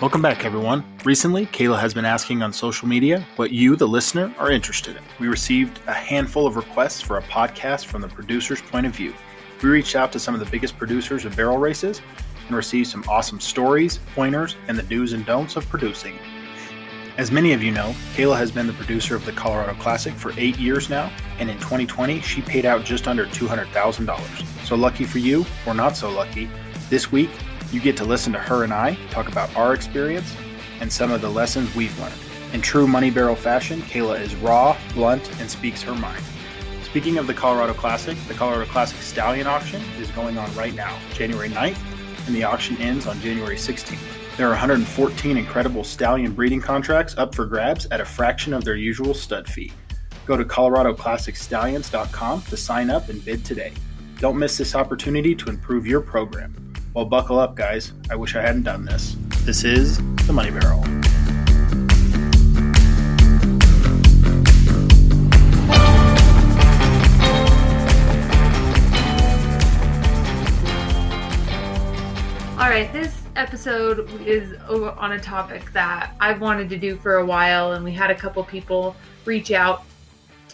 Welcome back, everyone. Recently, Kayla has been asking on social media what you, the listener, are interested in. We received a handful of requests for a podcast from the producer's point of view. We reached out to some of the biggest producers of barrel races and received some awesome stories, pointers, and the do's and don'ts of producing. As many of you know, Kayla has been the producer of the Colorado Classic for eight years now, and in 2020, she paid out just under $200,000. So, lucky for you, or not so lucky, this week you get to listen to her and I talk about our experience and some of the lessons we've learned. In true Money Barrel fashion, Kayla is raw, blunt, and speaks her mind. Speaking of the Colorado Classic, the Colorado Classic Stallion auction is going on right now, January 9th, and the auction ends on January 16th. There are 114 incredible stallion breeding contracts up for grabs at a fraction of their usual stud fee. Go to coloradoclassicstallions.com to sign up and bid today. Don't miss this opportunity to improve your program. Well, buckle up, guys. I wish I hadn't done this. This is the Money Barrel. All right, this episode is on a topic that I've wanted to do for a while, and we had a couple people reach out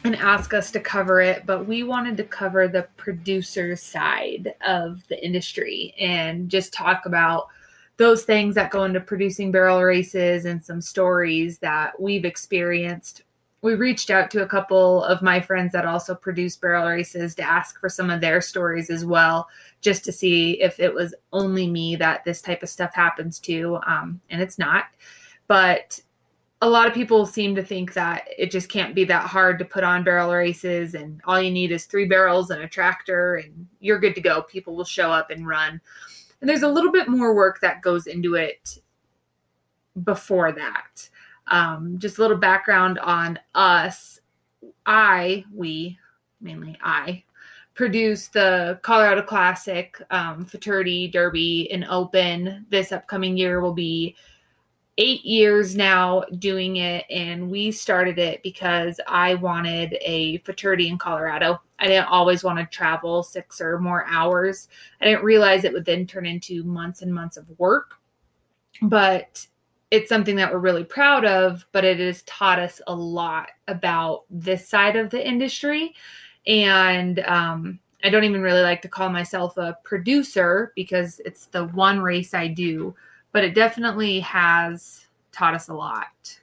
and ask us to cover it, but we wanted to cover the producer side of the industry and just talk about those things that go into producing barrel races and some stories that we've experienced. We reached out to a couple of my friends that also produce barrel races to ask for some of their stories as well, just to see if it was only me that this type of stuff happens to. Um, and it's not. But a lot of people seem to think that it just can't be that hard to put on barrel races and all you need is three barrels and a tractor and you're good to go. People will show up and run. And there's a little bit more work that goes into it before that. Um, just a little background on us. I, we, mainly I, produce the Colorado Classic, um, Futurity, Derby, and Open. This upcoming year will be eight years now doing it and we started it because i wanted a futurity in colorado. I didn't always want to travel six or more hours. I didn't realize it would then turn into months and months of work but it's something that we're really proud of but it has taught us a lot about this side of the industry and um, i don't even really like to call myself a producer because it's the one race i do but it definitely has taught us a lot.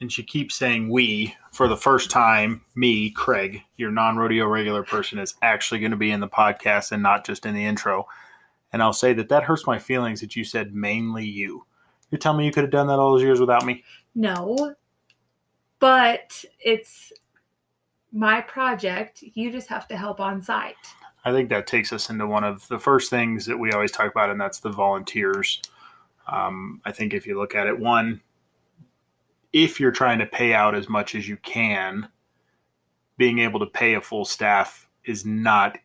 And she keeps saying we for the first time. Me, Craig, your non rodeo regular person, is actually going to be in the podcast and not just in the intro. And I'll say that that hurts my feelings that you said mainly you. You're telling me you could have done that all those years without me? No, but it's my project. You just have to help on site. I think that takes us into one of the first things that we always talk about, and that's the volunteers. Um, I think if you look at it, one, if you're trying to pay out as much as you can, being able to pay a full staff is not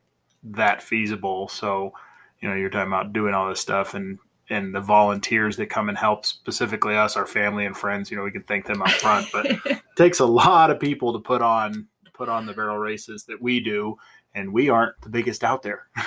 that feasible. So, you know, you're talking about doing all this stuff and and the volunteers that come and help specifically us, our family and friends, you know, we can thank them up front. But it takes a lot of people to put on put on the barrel races that we do, and we aren't the biggest out there.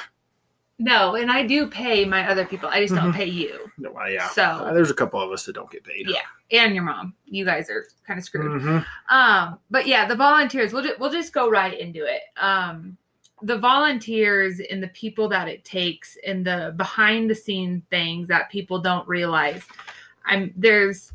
No, and I do pay my other people. I just don't mm-hmm. pay you. No, uh, yeah. So uh, there's a couple of us that don't get paid. Yeah, and your mom. You guys are kind of screwed. Mm-hmm. Um, but yeah, the volunteers. We'll just, we'll just go right into it. Um, the volunteers and the people that it takes and the behind the scene things that people don't realize. I'm there's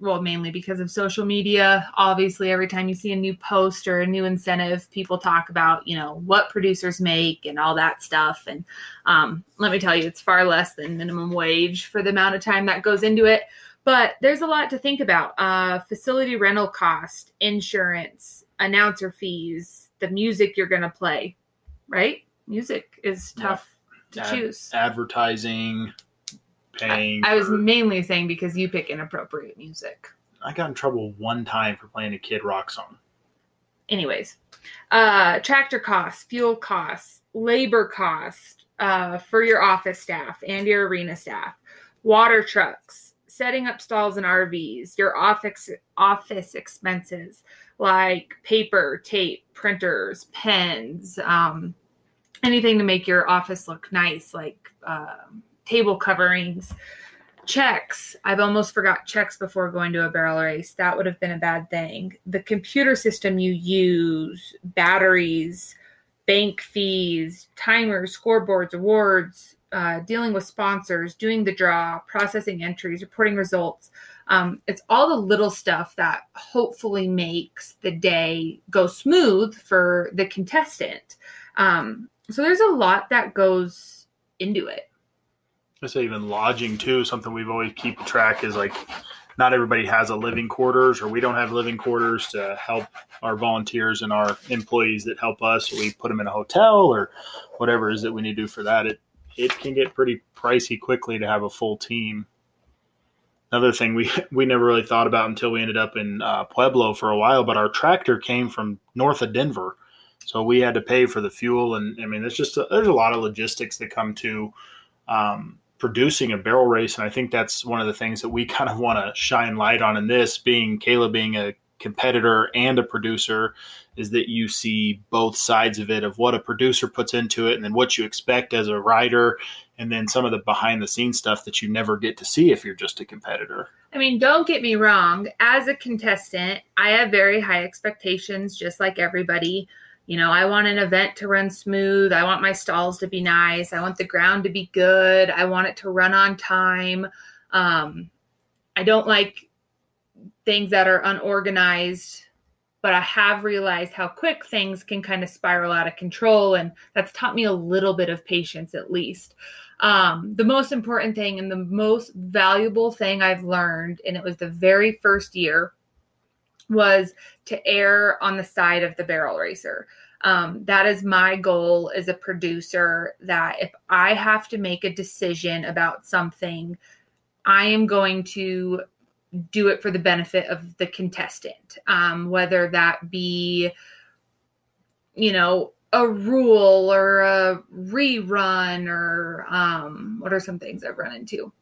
well, mainly because of social media. Obviously, every time you see a new post or a new incentive, people talk about, you know, what producers make and all that stuff. And um, let me tell you, it's far less than minimum wage for the amount of time that goes into it. But there's a lot to think about uh, facility rental cost, insurance, announcer fees, the music you're going to play, right? Music is tough yeah. to Ad- choose. Advertising, paying. I, I was mainly saying because you pick inappropriate music. I got in trouble one time for playing a Kid Rock song. Anyways, uh, tractor costs, fuel costs, labor cost uh, for your office staff and your arena staff, water trucks, setting up stalls and RVs, your office office expenses, like paper, tape, printers, pens, um, anything to make your office look nice, like uh, table coverings, checks. I've almost forgot checks before going to a barrel race. That would have been a bad thing. The computer system you use, batteries, bank fees, timers, scoreboards, awards, uh, dealing with sponsors, doing the draw, processing entries, reporting results. Um, it's all the little stuff that hopefully makes the day go smooth for the contestant. Um, so there's a lot that goes into it. I say even lodging too. Something we've always keep track is like not everybody has a living quarters, or we don't have living quarters to help our volunteers and our employees that help us. We put them in a hotel or whatever is that we need to do for that. It it can get pretty pricey quickly to have a full team. Another thing we we never really thought about until we ended up in uh, Pueblo for a while, but our tractor came from north of Denver, so we had to pay for the fuel, and I mean, there's just a, there's a lot of logistics that come to um, producing a barrel race, and I think that's one of the things that we kind of want to shine light on in this, being Kayla being a competitor and a producer is that you see both sides of it of what a producer puts into it and then what you expect as a rider and then some of the behind the scenes stuff that you never get to see if you're just a competitor. I mean, don't get me wrong, as a contestant, I have very high expectations just like everybody. You know, I want an event to run smooth. I want my stalls to be nice. I want the ground to be good. I want it to run on time. Um, I don't like things that are unorganized but I have realized how quick things can kind of spiral out of control. And that's taught me a little bit of patience, at least. Um, the most important thing and the most valuable thing I've learned, and it was the very first year, was to err on the side of the barrel racer. Um, that is my goal as a producer that if I have to make a decision about something, I am going to do it for the benefit of the contestant, um, whether that be, you know, a rule or a rerun or um, what are some things I've run into?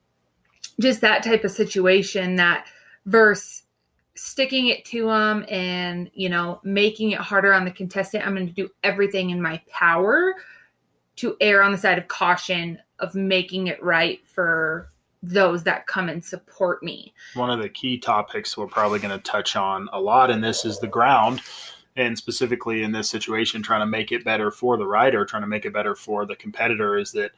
Just that type of situation that verse sticking it to them and you know making it harder on the contestant i'm going to do everything in my power to err on the side of caution of making it right for those that come and support me. One of the key topics we're probably going to touch on a lot in this is the ground. And specifically in this situation, trying to make it better for the rider, trying to make it better for the competitor is that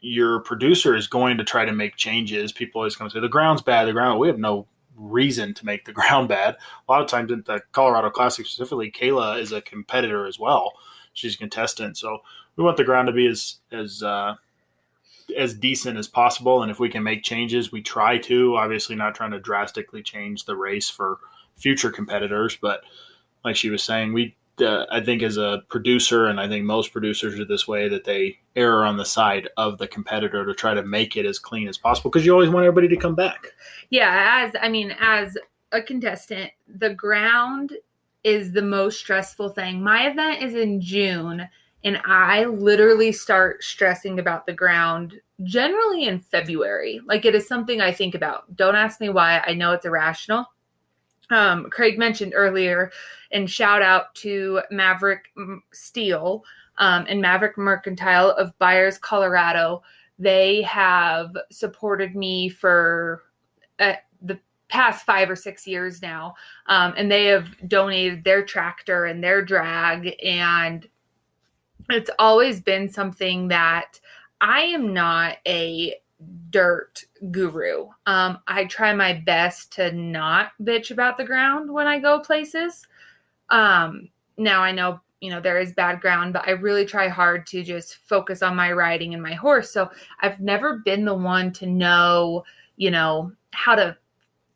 your producer is going to try to make changes. People always come and say, the ground's bad, the ground, we have no reason to make the ground bad. A lot of times in the Colorado Classic specifically, Kayla is a competitor as well. She's a contestant. So we want the ground to be as, as, uh, as decent as possible. And if we can make changes, we try to. Obviously, not trying to drastically change the race for future competitors, but like she was saying, we uh, I think as a producer, and I think most producers are this way, that they err on the side of the competitor to try to make it as clean as possible because you always want everybody to come back. Yeah, as I mean, as a contestant, the ground is the most stressful thing. My event is in June and I literally start stressing about the ground generally in February. Like it is something I think about. Don't ask me why. I know it's irrational. Um, Craig mentioned earlier, and shout out to Maverick Steel um, and Maverick Mercantile of Byers, Colorado. They have supported me for uh, the past five or six years now, um, and they have donated their tractor and their drag and it's always been something that I am not a dirt guru. Um, I try my best to not bitch about the ground when I go places. Um, now I know you know there is bad ground, but I really try hard to just focus on my riding and my horse. So I've never been the one to know, you know, how to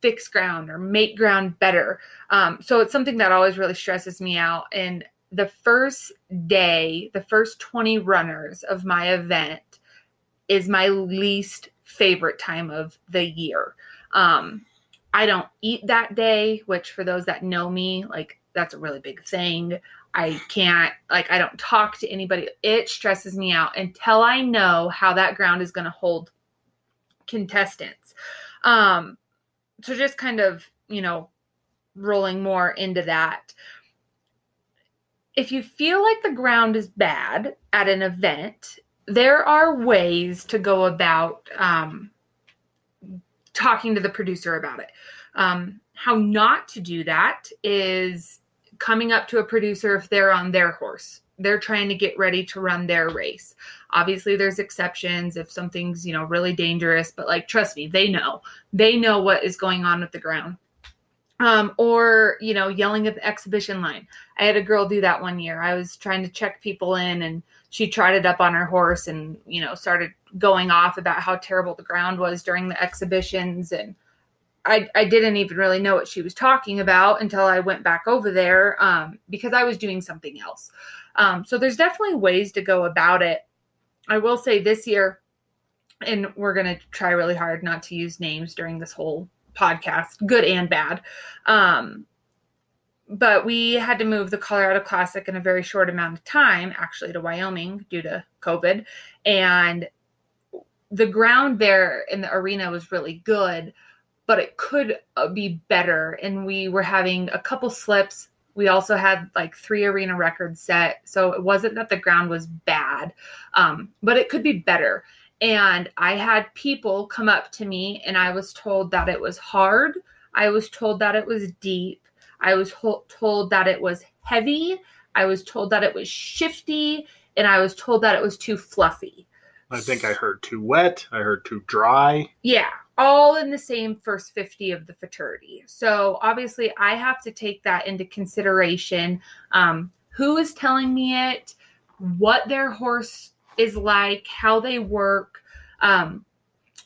fix ground or make ground better. Um, so it's something that always really stresses me out. And the first day, the first 20 runners of my event is my least favorite time of the year. Um, I don't eat that day, which for those that know me, like that's a really big thing. I can't, like, I don't talk to anybody. It stresses me out until I know how that ground is going to hold contestants. Um, so just kind of, you know, rolling more into that. If you feel like the ground is bad at an event, there are ways to go about um, talking to the producer about it. Um, how not to do that is coming up to a producer if they're on their horse they're trying to get ready to run their race. Obviously there's exceptions if something's, you know, really dangerous, but like trust me, they know. They know what is going on with the ground. Um, or, you know, yelling at the exhibition line. I had a girl do that one year. I was trying to check people in and she trotted up on her horse and, you know, started going off about how terrible the ground was during the exhibitions and I, I didn't even really know what she was talking about until I went back over there um, because I was doing something else. Um, so there's definitely ways to go about it. I will say this year, and we're going to try really hard not to use names during this whole podcast, good and bad. Um, but we had to move the Colorado Classic in a very short amount of time, actually, to Wyoming due to COVID. And the ground there in the arena was really good, but it could uh, be better. And we were having a couple slips we also had like three arena records set. So it wasn't that the ground was bad, um, but it could be better. And I had people come up to me and I was told that it was hard. I was told that it was deep. I was ho- told that it was heavy. I was told that it was shifty. And I was told that it was too fluffy. I think I heard too wet. I heard too dry. Yeah all in the same first 50 of the futurity. So obviously, I have to take that into consideration. Um, who is telling me it, what their horse is like, how they work, um,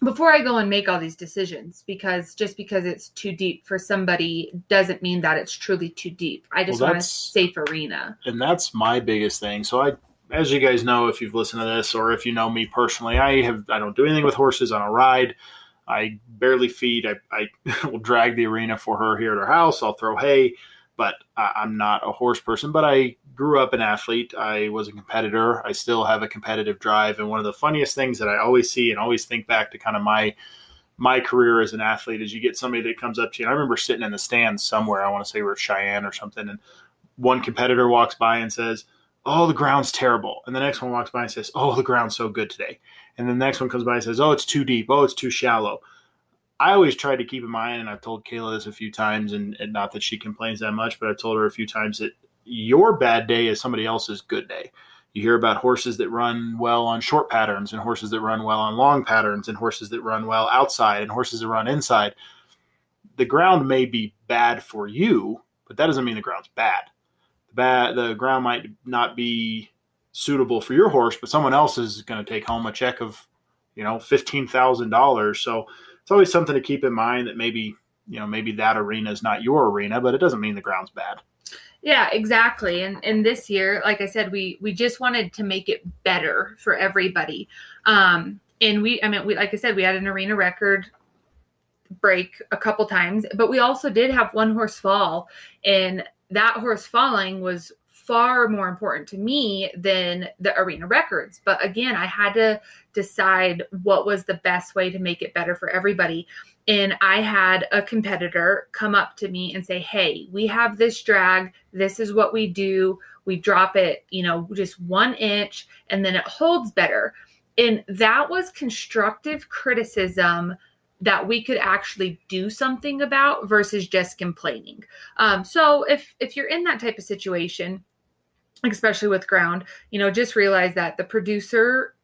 before I go and make all these decisions. Because just because it's too deep for somebody doesn't mean that it's truly too deep. I just well, want a safe arena. And that's my biggest thing. So I as you guys know, if you've listened to this or if you know me personally, I have I don't do anything with horses on a ride. I barely feed. I, I will drag the arena for her here at her house. I'll throw hay, but I, am not a horse person. But I grew up an athlete. I was a competitor. I still have a competitive drive. And one of the funniest things that I always see and always think back to kind of my my career as an athlete is you get somebody that comes up to you. And I remember sitting in the stands somewhere. I want to say we're Cheyenne or something, and one competitor walks by and says, "Oh, the ground's terrible," and the next one walks by and says, "Oh, the ground's so good today." and the next one comes by and says, "Oh, it's too deep. Oh, it's too shallow." I always try to keep in mind, and I've told Kayla this a few times, and, and not that she complains that much, but I've told her a few times that your bad day is somebody else's good day. You hear about horses that run well on short patterns, and horses that run well on long patterns, and horses that run well outside, and horses that run inside. The ground may be bad for you, but that doesn't mean the ground's bad. The bad the ground might not be suitable for your horse, but someone else is going to take home a check of, you know, fifteen thousand dollars. So it's always something to keep in mind that maybe you know maybe that arena is not your arena, but it doesn't mean the ground's bad. Yeah, exactly. And and this year, like I said, we we just wanted to make it better for everybody. Um, and we, I mean, we like I said, we had an arena record break a couple times, but we also did have one horse fall, and that horse falling was far more important to me than the arena records. But again, I had to decide what was the best way to make it better for everybody. And I had a competitor come up to me and say, Hey, we have this drag. This is what we do. We drop it, you know, just one inch and then it holds better. And that was constructive criticism that we could actually do something about versus just complaining. Um, so if if you're in that type of situation, especially with ground, you know, just realize that the producer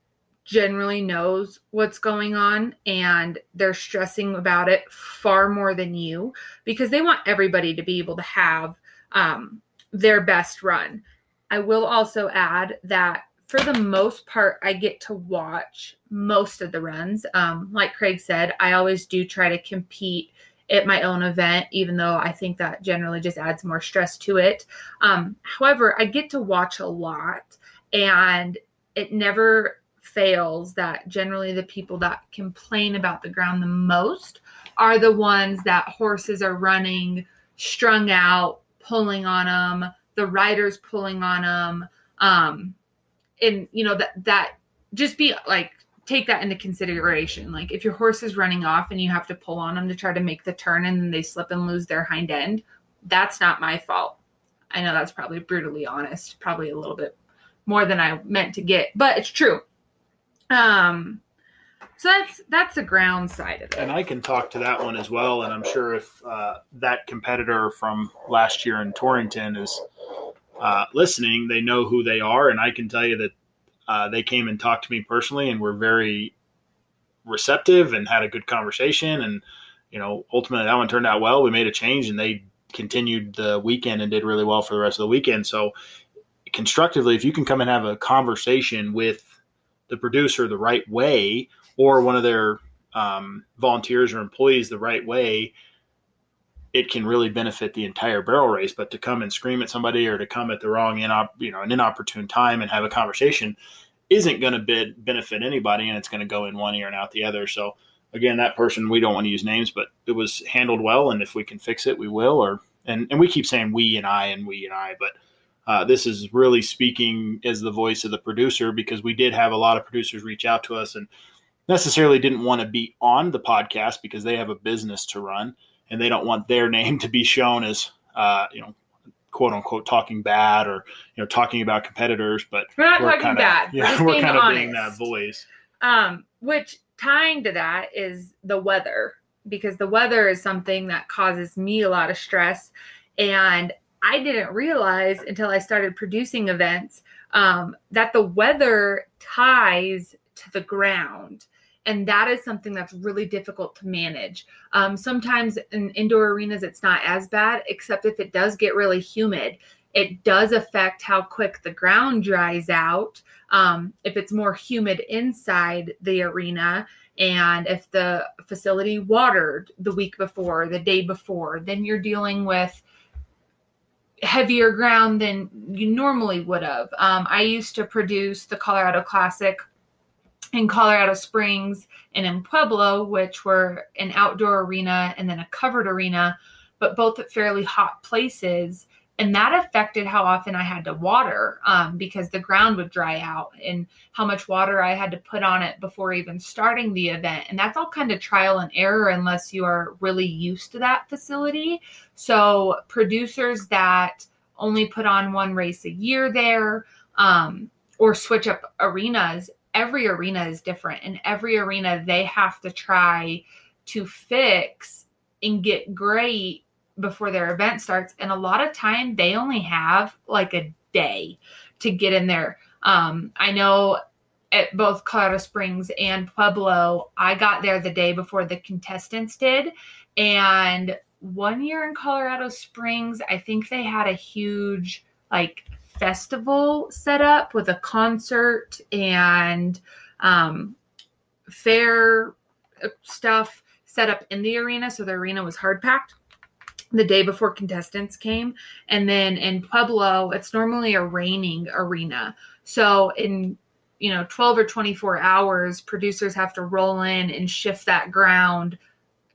generally knows what's going on and they're stressing about it far more than you because they want everybody to be able to have um, their best run. I will also add that for the most part, I get to watch most of the runs. Um, like Craig said, I always do try to compete at my own event, even though I think that generally just adds more stress to it. Um, however, I get to watch a lot, and it never fails that generally the people that complain about the ground the most are the ones that horses are running strung out, pulling on them, the riders pulling on them. Um, and you know that that just be like take that into consideration. Like if your horse is running off and you have to pull on them to try to make the turn and then they slip and lose their hind end, That's not my fault. I know that's probably brutally honest, probably a little bit more than I meant to get, but it's true. Um, so that's that's the ground side of it. And I can talk to that one as well. And I'm sure if uh, that competitor from last year in Torrington is uh, listening, they know who they are. And I can tell you that uh, they came and talked to me personally and were very receptive and had a good conversation. And you know, ultimately that one turned out well. We made a change and they continued the weekend and did really well for the rest of the weekend. So constructively, if you can come and have a conversation with the producer the right way or one of their um, volunteers or employees the right way, it can really benefit the entire barrel race. But to come and scream at somebody or to come at the wrong, inop, you know, an inopportune time and have a conversation isn't going to benefit anybody, and it's going to go in one ear and out the other. So again, that person we don't want to use names, but it was handled well, and if we can fix it, we will. Or and and we keep saying we and I and we and I, but uh, this is really speaking as the voice of the producer because we did have a lot of producers reach out to us and necessarily didn't want to be on the podcast because they have a business to run and they don't want their name to be shown as uh, you know quote unquote talking bad or you know talking about competitors but we're not we're talking kinda, bad. yeah we're, we're kind of being that voice. Um which tying to that is the weather because the weather is something that causes me a lot of stress and i didn't realize until i started producing events um, that the weather ties to the ground. And that is something that's really difficult to manage. Um, sometimes in indoor arenas it's not as bad except if it does get really humid it does affect how quick the ground dries out um, if it's more humid inside the arena and if the facility watered the week before the day before then you're dealing with heavier ground than you normally would have um, i used to produce the colorado classic in Colorado Springs and in Pueblo, which were an outdoor arena and then a covered arena, but both at fairly hot places. And that affected how often I had to water um, because the ground would dry out and how much water I had to put on it before even starting the event. And that's all kind of trial and error unless you are really used to that facility. So, producers that only put on one race a year there um, or switch up arenas every arena is different and every arena they have to try to fix and get great before their event starts and a lot of time they only have like a day to get in there um, i know at both colorado springs and pueblo i got there the day before the contestants did and one year in colorado springs i think they had a huge like festival set up with a concert and um, fair uh, stuff set up in the arena. So the arena was hard packed the day before contestants came. And then in Pueblo, it's normally a raining arena. So in you know 12 or 24 hours producers have to roll in and shift that ground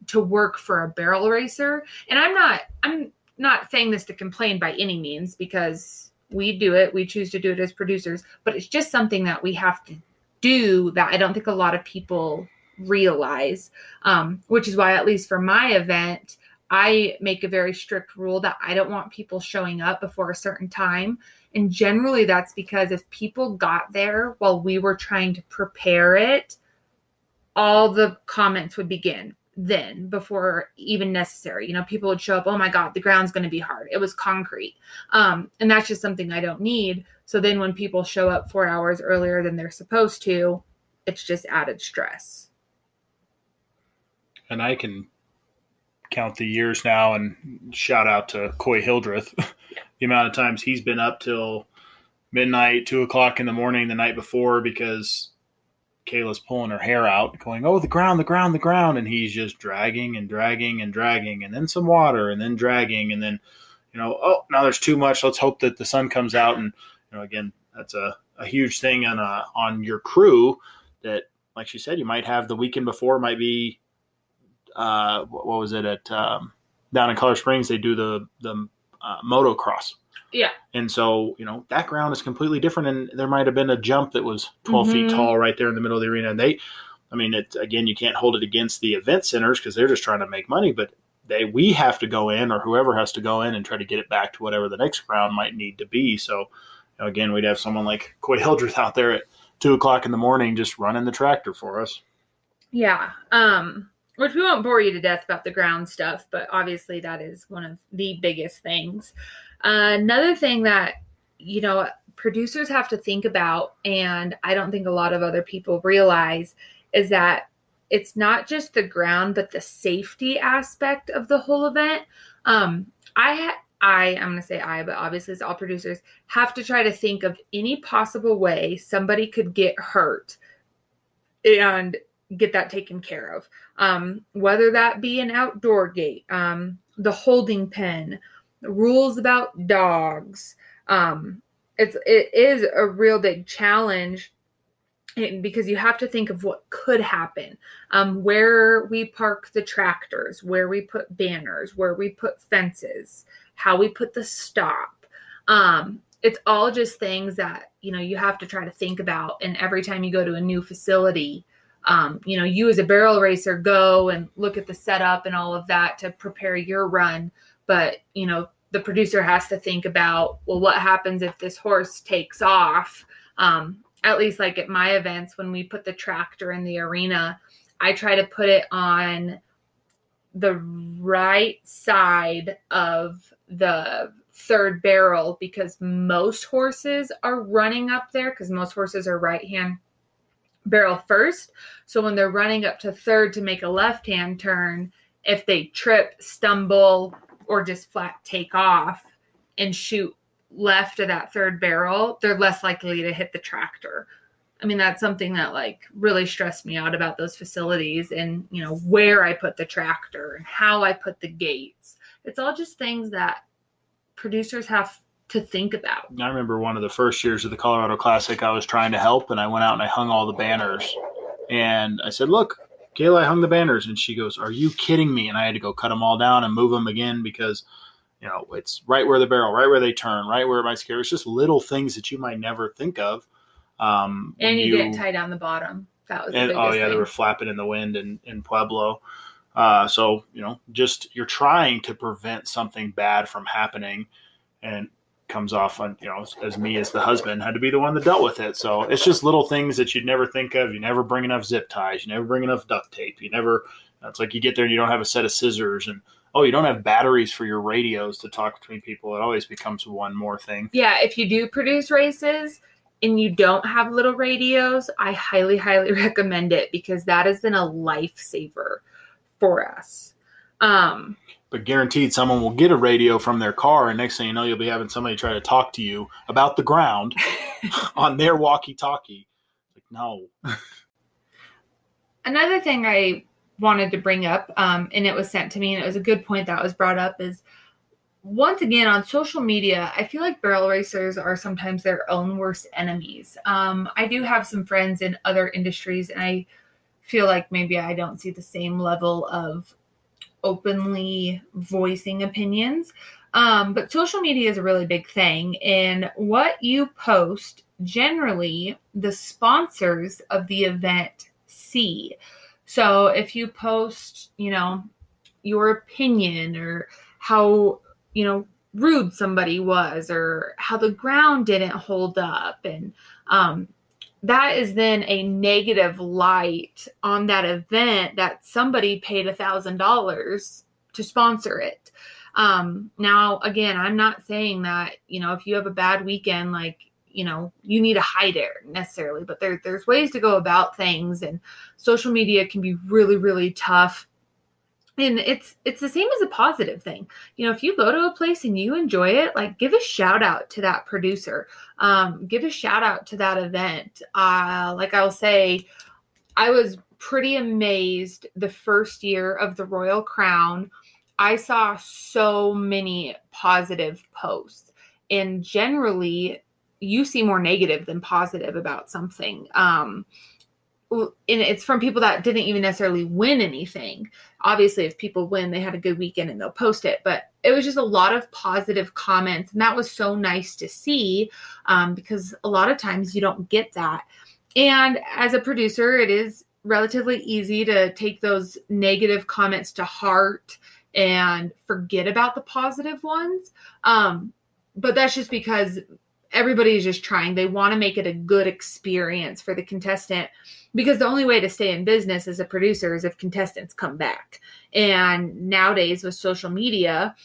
to work for a barrel racer and i'm not i'm not saying this to complain by any means because we do it we choose to do it as producers but it's just something that we have to do that i don't think a lot of people realize um, which is why at least for my event i make a very strict rule that i don't want people showing up before a certain time and generally that's because if people got there while we were trying to prepare it all the comments would begin then before even necessary. You know, people would show up, oh my God, the ground's going to be hard. It was concrete. Um, and that's just something I don't need. So then when people show up four hours earlier than they're supposed to, it's just added stress. And I can count the years now and shout out to Coy Hildreth. the amount of times he's been up till midnight, two o'clock in the morning the night before because Kayla's pulling her hair out, going, "Oh, the ground, the ground, the ground," and he's just dragging and dragging and dragging, and then some water, and then dragging, and then, you know, oh, now there's too much. Let's hope that the sun comes out, and you know, again, that's a, a huge thing on a, uh, on your crew that, like she said, you might have the weekend before might be, uh, what, was it at um, down in Color Springs? They do the the uh, motocross yeah. And so, you know, that ground is completely different. And there might have been a jump that was 12 mm-hmm. feet tall right there in the middle of the arena. And they, I mean, it, again, you can't hold it against the event centers because they're just trying to make money. But they we have to go in or whoever has to go in and try to get it back to whatever the next ground might need to be. So you know, again, we'd have someone like Coy Hildreth out there at two o'clock in the morning just running the tractor for us. Yeah. Um, which we won't bore you to death about the ground stuff, but obviously that is one of the biggest things. Uh, another thing that, you know, producers have to think about, and I don't think a lot of other people realize, is that it's not just the ground, but the safety aspect of the whole event. Um, I ha- I, I'm going to say I, but obviously it's all producers, have to try to think of any possible way somebody could get hurt and get that taken care of. Um, whether that be an outdoor gate, um, the holding pen, rules about dogs. Um, it's it is a real big challenge because you have to think of what could happen um, where we park the tractors where we put banners where we put fences how we put the stop um, it's all just things that you know you have to try to think about and every time you go to a new facility um, you know you as a barrel racer go and look at the setup and all of that to prepare your run. But you know the producer has to think about well what happens if this horse takes off? Um, at least like at my events when we put the tractor in the arena i try to put it on the right side of the third barrel because most horses are running up there because most horses are right hand barrel first so when they're running up to third to make a left hand turn if they trip stumble or just flat take off and shoot left of that third barrel, they're less likely to hit the tractor. I mean, that's something that like really stressed me out about those facilities and, you know, where I put the tractor and how I put the gates. It's all just things that producers have to think about. I remember one of the first years of the Colorado Classic, I was trying to help and I went out and I hung all the banners. And I said, Look, Kayla, I hung the banners. And she goes, Are you kidding me? And I had to go cut them all down and move them again because you know, it's right where the barrel, right where they turn, right where it might scare. It's just little things that you might never think of. Um, and you, you, didn't tie down the bottom. That was and, oh yeah, thing. they were flapping in the wind in, in Pueblo. Uh, so you know, just you're trying to prevent something bad from happening, and comes off on you know as, as, me as the husband had to be the one that dealt with it. So it's just little things that you'd never think of. You never bring enough zip ties. You never bring enough duct tape. You never. It's like you get there and you don't have a set of scissors and oh, you don't have batteries for your radios to talk between people. It always becomes one more thing. Yeah, if you do produce races and you don't have little radios, I highly, highly recommend it because that has been a lifesaver for us. Um, but guaranteed someone will get a radio from their car and next thing you know you'll be having somebody try to talk to you about the ground on their walkie talkie like no another thing i wanted to bring up, um, and it was sent to me, and it was a good point that was brought up is once again on social media, I feel like barrel racers are sometimes their own worst enemies. Um, I do have some friends in other industries, and I feel like maybe I don't see the same level of openly voicing opinions. Um, but social media is a really big thing, and what you post generally the sponsors of the event see. So if you post, you know, your opinion or how, you know, rude somebody was or how the ground didn't hold up and um, that is then a negative light on that event that somebody paid a thousand dollars to sponsor it. Um, now again i'm not saying that you know if you have a bad weekend like you know you need to hide it necessarily but there, there's ways to go about things and social media can be really really tough and it's it's the same as a positive thing. You know if you go to a place and you enjoy it like give a shout out to that producer. Um, give a shout out to that event. Uh, like i'll say i was pretty amazed the first year of the royal crown. I saw so many positive posts. And generally you see more negative than positive about something. Um, and it's from people that didn't even necessarily win anything. Obviously, if people win, they had a good weekend and they'll post it. But it was just a lot of positive comments, and that was so nice to see um, because a lot of times you don't get that. And as a producer, it is relatively easy to take those negative comments to heart and forget about the positive ones. Um, but that's just because everybody is just trying. They want to make it a good experience for the contestant because the only way to stay in business as a producer is if contestants come back. And nowadays with social media,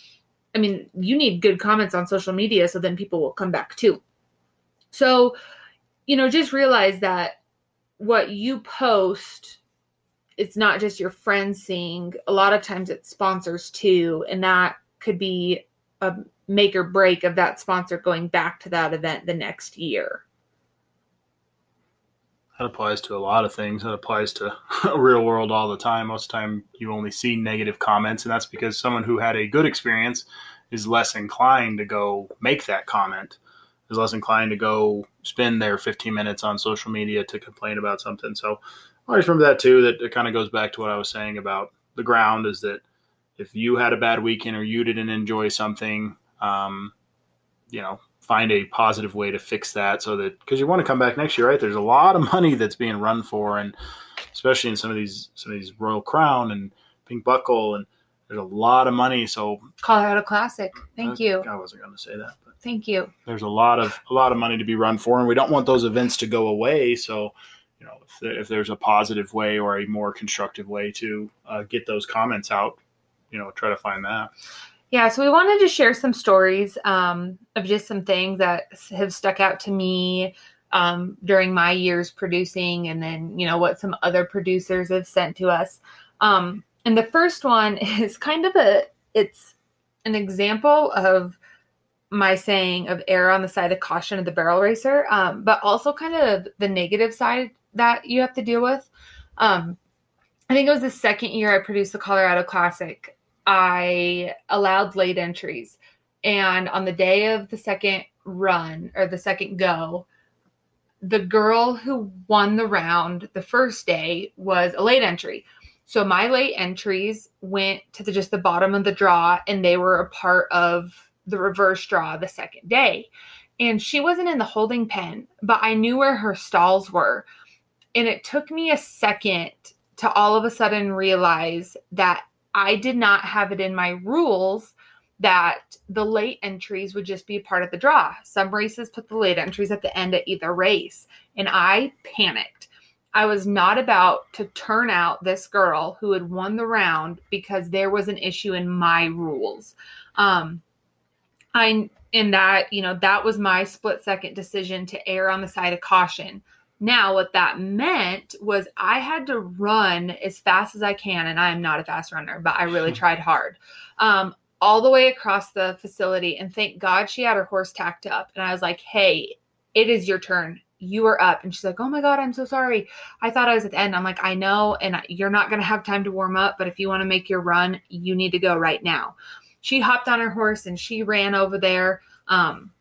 I mean, you need good comments on social media so then people will come back too. So, you know, just realize that what you post it's not just your friends seeing a lot of times it's sponsors too and that could be a make or break of that sponsor going back to that event the next year. That applies to a lot of things. That applies to real world all the time. Most of the time you only see negative comments and that's because someone who had a good experience is less inclined to go make that comment is less inclined to go spend their 15 minutes on social media to complain about something. So I always remember that too. That it kind of goes back to what I was saying about the ground is that if you had a bad weekend or you didn't enjoy something, um, you know, find a positive way to fix that so that because you want to come back next year, right? There's a lot of money that's being run for, and especially in some of these some of these Royal Crown and Pink Buckle, and there's a lot of money. So Colorado Classic, thank I, you. I wasn't going to say that, but thank you. There's a lot of a lot of money to be run for, and we don't want those events to go away. So you know, if, there, if there's a positive way or a more constructive way to uh, get those comments out, you know, try to find that. Yeah, so we wanted to share some stories um, of just some things that have stuck out to me um, during my years producing, and then you know what some other producers have sent to us. Um, and the first one is kind of a it's an example of my saying of err on the side of caution of the barrel racer, um, but also kind of the negative side that you have to deal with. Um, I think it was the second year I produced the Colorado Classic. I allowed late entries. And on the day of the second run or the second go, the girl who won the round the first day was a late entry. So my late entries went to the, just the bottom of the draw and they were a part of the reverse draw the second day. And she wasn't in the holding pen, but I knew where her stalls were. And it took me a second to all of a sudden realize that I did not have it in my rules that the late entries would just be part of the draw. Some races put the late entries at the end of either race, and I panicked. I was not about to turn out this girl who had won the round because there was an issue in my rules. Um, I in that, you know, that was my split second decision to err on the side of caution. Now, what that meant was I had to run as fast as I can, and I am not a fast runner, but I really tried hard. Um, all the way across the facility, and thank God she had her horse tacked up. And I was like, "Hey, it is your turn. You are up." And she's like, "Oh my God, I'm so sorry. I thought I was at the end." I'm like, "I know, and you're not going to have time to warm up, but if you want to make your run, you need to go right now." She hopped on her horse and she ran over there. Um,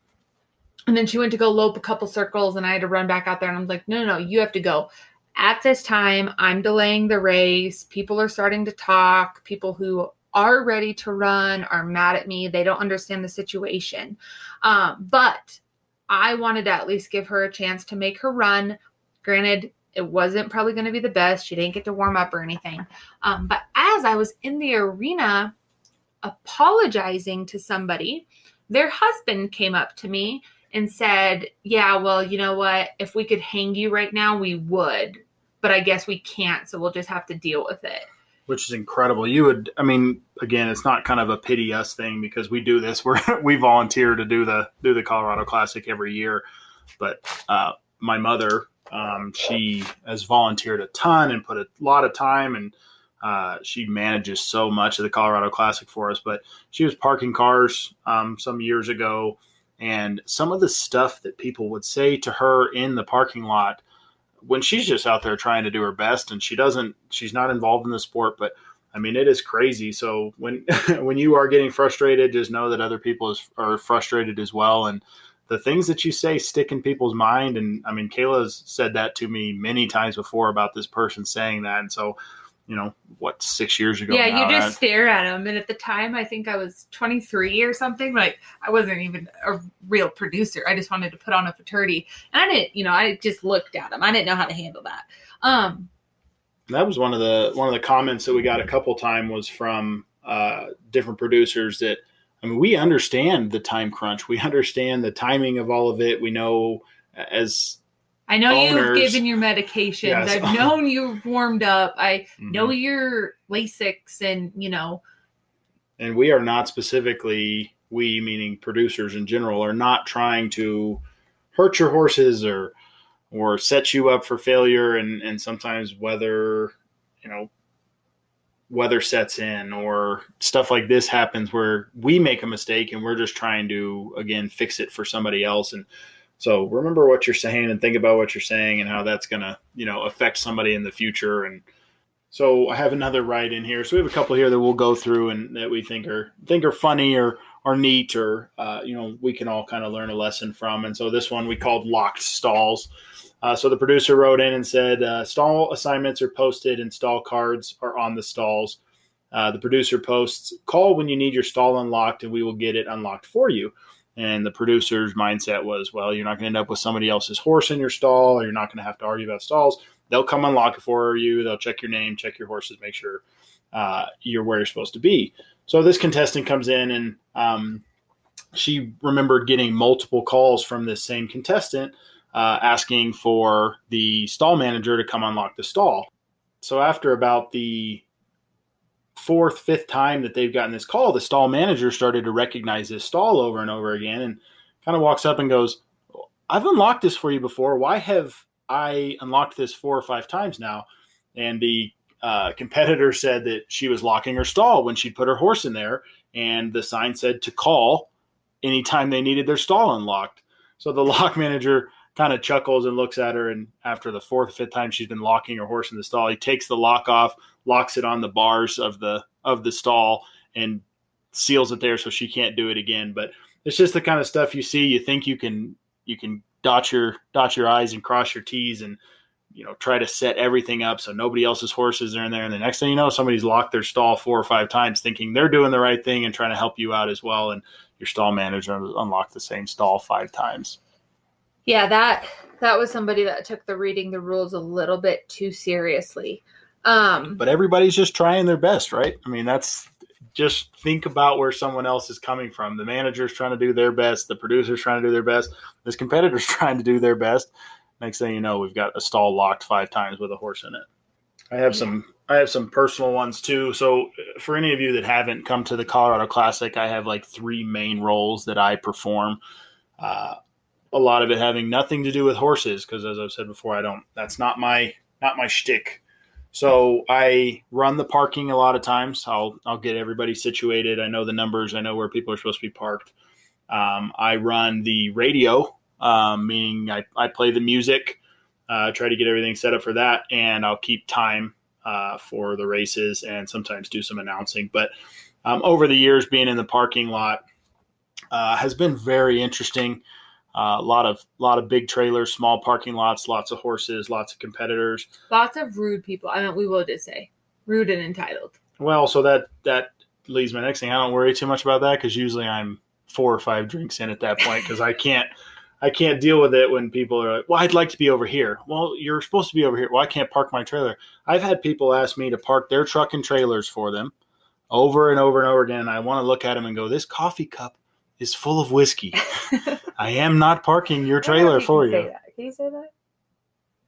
and then she went to go lope a couple circles, and I had to run back out there. And I'm like, no, no, no, you have to go. At this time, I'm delaying the race. People are starting to talk. People who are ready to run are mad at me. They don't understand the situation. Um, but I wanted to at least give her a chance to make her run. Granted, it wasn't probably going to be the best. She didn't get to warm up or anything. Um, but as I was in the arena apologizing to somebody, their husband came up to me and said, Yeah, well, you know what? If we could hang you right now, we would. But I guess we can't. So we'll just have to deal with it. Which is incredible. You would, I mean, again, it's not kind of a pity us thing because we do this. We're, we volunteer to do the, do the Colorado Classic every year. But uh, my mother, um, she has volunteered a ton and put a lot of time and uh, she manages so much of the Colorado Classic for us. But she was parking cars um, some years ago and some of the stuff that people would say to her in the parking lot when she's just out there trying to do her best and she doesn't she's not involved in the sport but i mean it is crazy. So when when you are getting frustrated just know that other people is, are frustrated as well. And the things that you say stick in people's mind. And i mean kayla's said that to me many times before about this person saying that. And so you know what six years ago yeah now, you just stare at him and at the time i think i was 23 or something like i wasn't even a real producer i just wanted to put on a futurity and i didn't you know i just looked at him i didn't know how to handle that um that was one of the one of the comments that we got a couple time was from uh, different producers that I mean, we understand the time crunch. We understand the timing of all of it. We know as I know owners, you've given your medications. Yes. I've known you've warmed up. I know Mhm. your Lasix and you know and we are not specifically we meaning producers in general are not trying to hurt your horses or or set you up for failure and and sometimes weather you know weather sets in or stuff like this happens where we make a mistake and we're just trying to again fix it for somebody else and so remember what you're saying and think about what you're saying and how that's going to you know affect somebody in the future and so I have another write in here. So we have a couple here that we'll go through and that we think are think are funny or are neat or uh, you know we can all kind of learn a lesson from. And so this one we called locked stalls. Uh, so the producer wrote in and said uh, stall assignments are posted and stall cards are on the stalls. Uh, the producer posts call when you need your stall unlocked and we will get it unlocked for you. And the producer's mindset was, well, you're not going to end up with somebody else's horse in your stall, or you're not going to have to argue about stalls they'll come unlock it for you. They'll check your name, check your horses, make sure uh, you're where you're supposed to be. So this contestant comes in and um, she remembered getting multiple calls from this same contestant uh, asking for the stall manager to come unlock the stall. So after about the fourth, fifth time that they've gotten this call, the stall manager started to recognize this stall over and over again and kind of walks up and goes, I've unlocked this for you before. Why have I unlocked this four or five times now? And the uh, competitor said that she was locking her stall when she put her horse in there, and the sign said to call anytime they needed their stall unlocked. So the lock manager kind of chuckles and looks at her, and after the fourth, fifth time she's been locking her horse in the stall, he takes the lock off, locks it on the bars of the of the stall, and seals it there so she can't do it again. But it's just the kind of stuff you see. You think you can you can dot your dot your i's and cross your t's and you know try to set everything up so nobody else's horses are in there and the next thing you know somebody's locked their stall four or five times thinking they're doing the right thing and trying to help you out as well and your stall manager unlocked the same stall five times Yeah, that that was somebody that took the reading the rules a little bit too seriously. Um but everybody's just trying their best right? I mean that's just think about where someone else is coming from. The manager's trying to do their best the producer's trying to do their best this competitor's trying to do their best. Next thing you know we've got a stall locked five times with a horse in it. I have some i have some personal ones too. So uh, for any of you that haven't come to the colorado classic i have like three main roles that i perform. Uh, a lot of it having nothing to do with horses because as i've said before i don't that's not my not my shtick so I run the parking a lot of times. I'll I'll get everybody situated. I know the numbers. I know where people are supposed to be parked. Um, I run the radio, um, meaning I, I play the music, uh, try to get everything set up for that, and I'll keep time uh, for the races and sometimes do some announcing. But um, over the years, being in the parking lot uh, has been very interesting. Uh, a lot of lot of big trailers, small parking lots, lots of horses, lots of competitors. lots of rude people. I mean we will just say rude and entitled. Well, so that that leads my next thing. I don't worry too much about that because usually I'm four or five drinks in at that point because I can't I can't deal with it when people are like, "Well, I'd like to be over here." Well, you're supposed to be over here. Well, I can't park my trailer. I've had people ask me to park their truck and trailers for them over and over and over again. And I want to look at them and go, "This coffee cup is full of whiskey. I am not parking your trailer for you. Can you say that?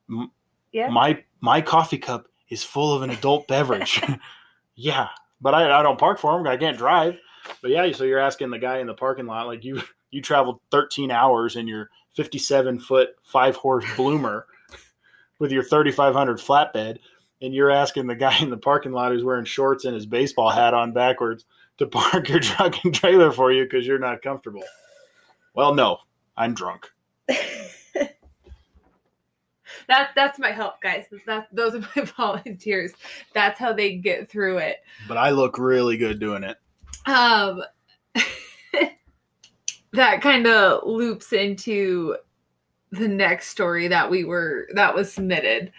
M- Yeah. My my coffee cup is full of an adult beverage. yeah, but I, I don't park for them. I can't drive. But yeah, so you're asking the guy in the parking lot, like you you traveled 13 hours in your 57 foot five horse bloomer with your 3500 flatbed, and you're asking the guy in the parking lot who's wearing shorts and his baseball hat on backwards to park your truck and trailer for you because you're not comfortable. Well, no, I'm drunk. that that's my help, guys. That those are my volunteers. That's how they get through it. But I look really good doing it. Um that kind of loops into the next story that we were that was submitted.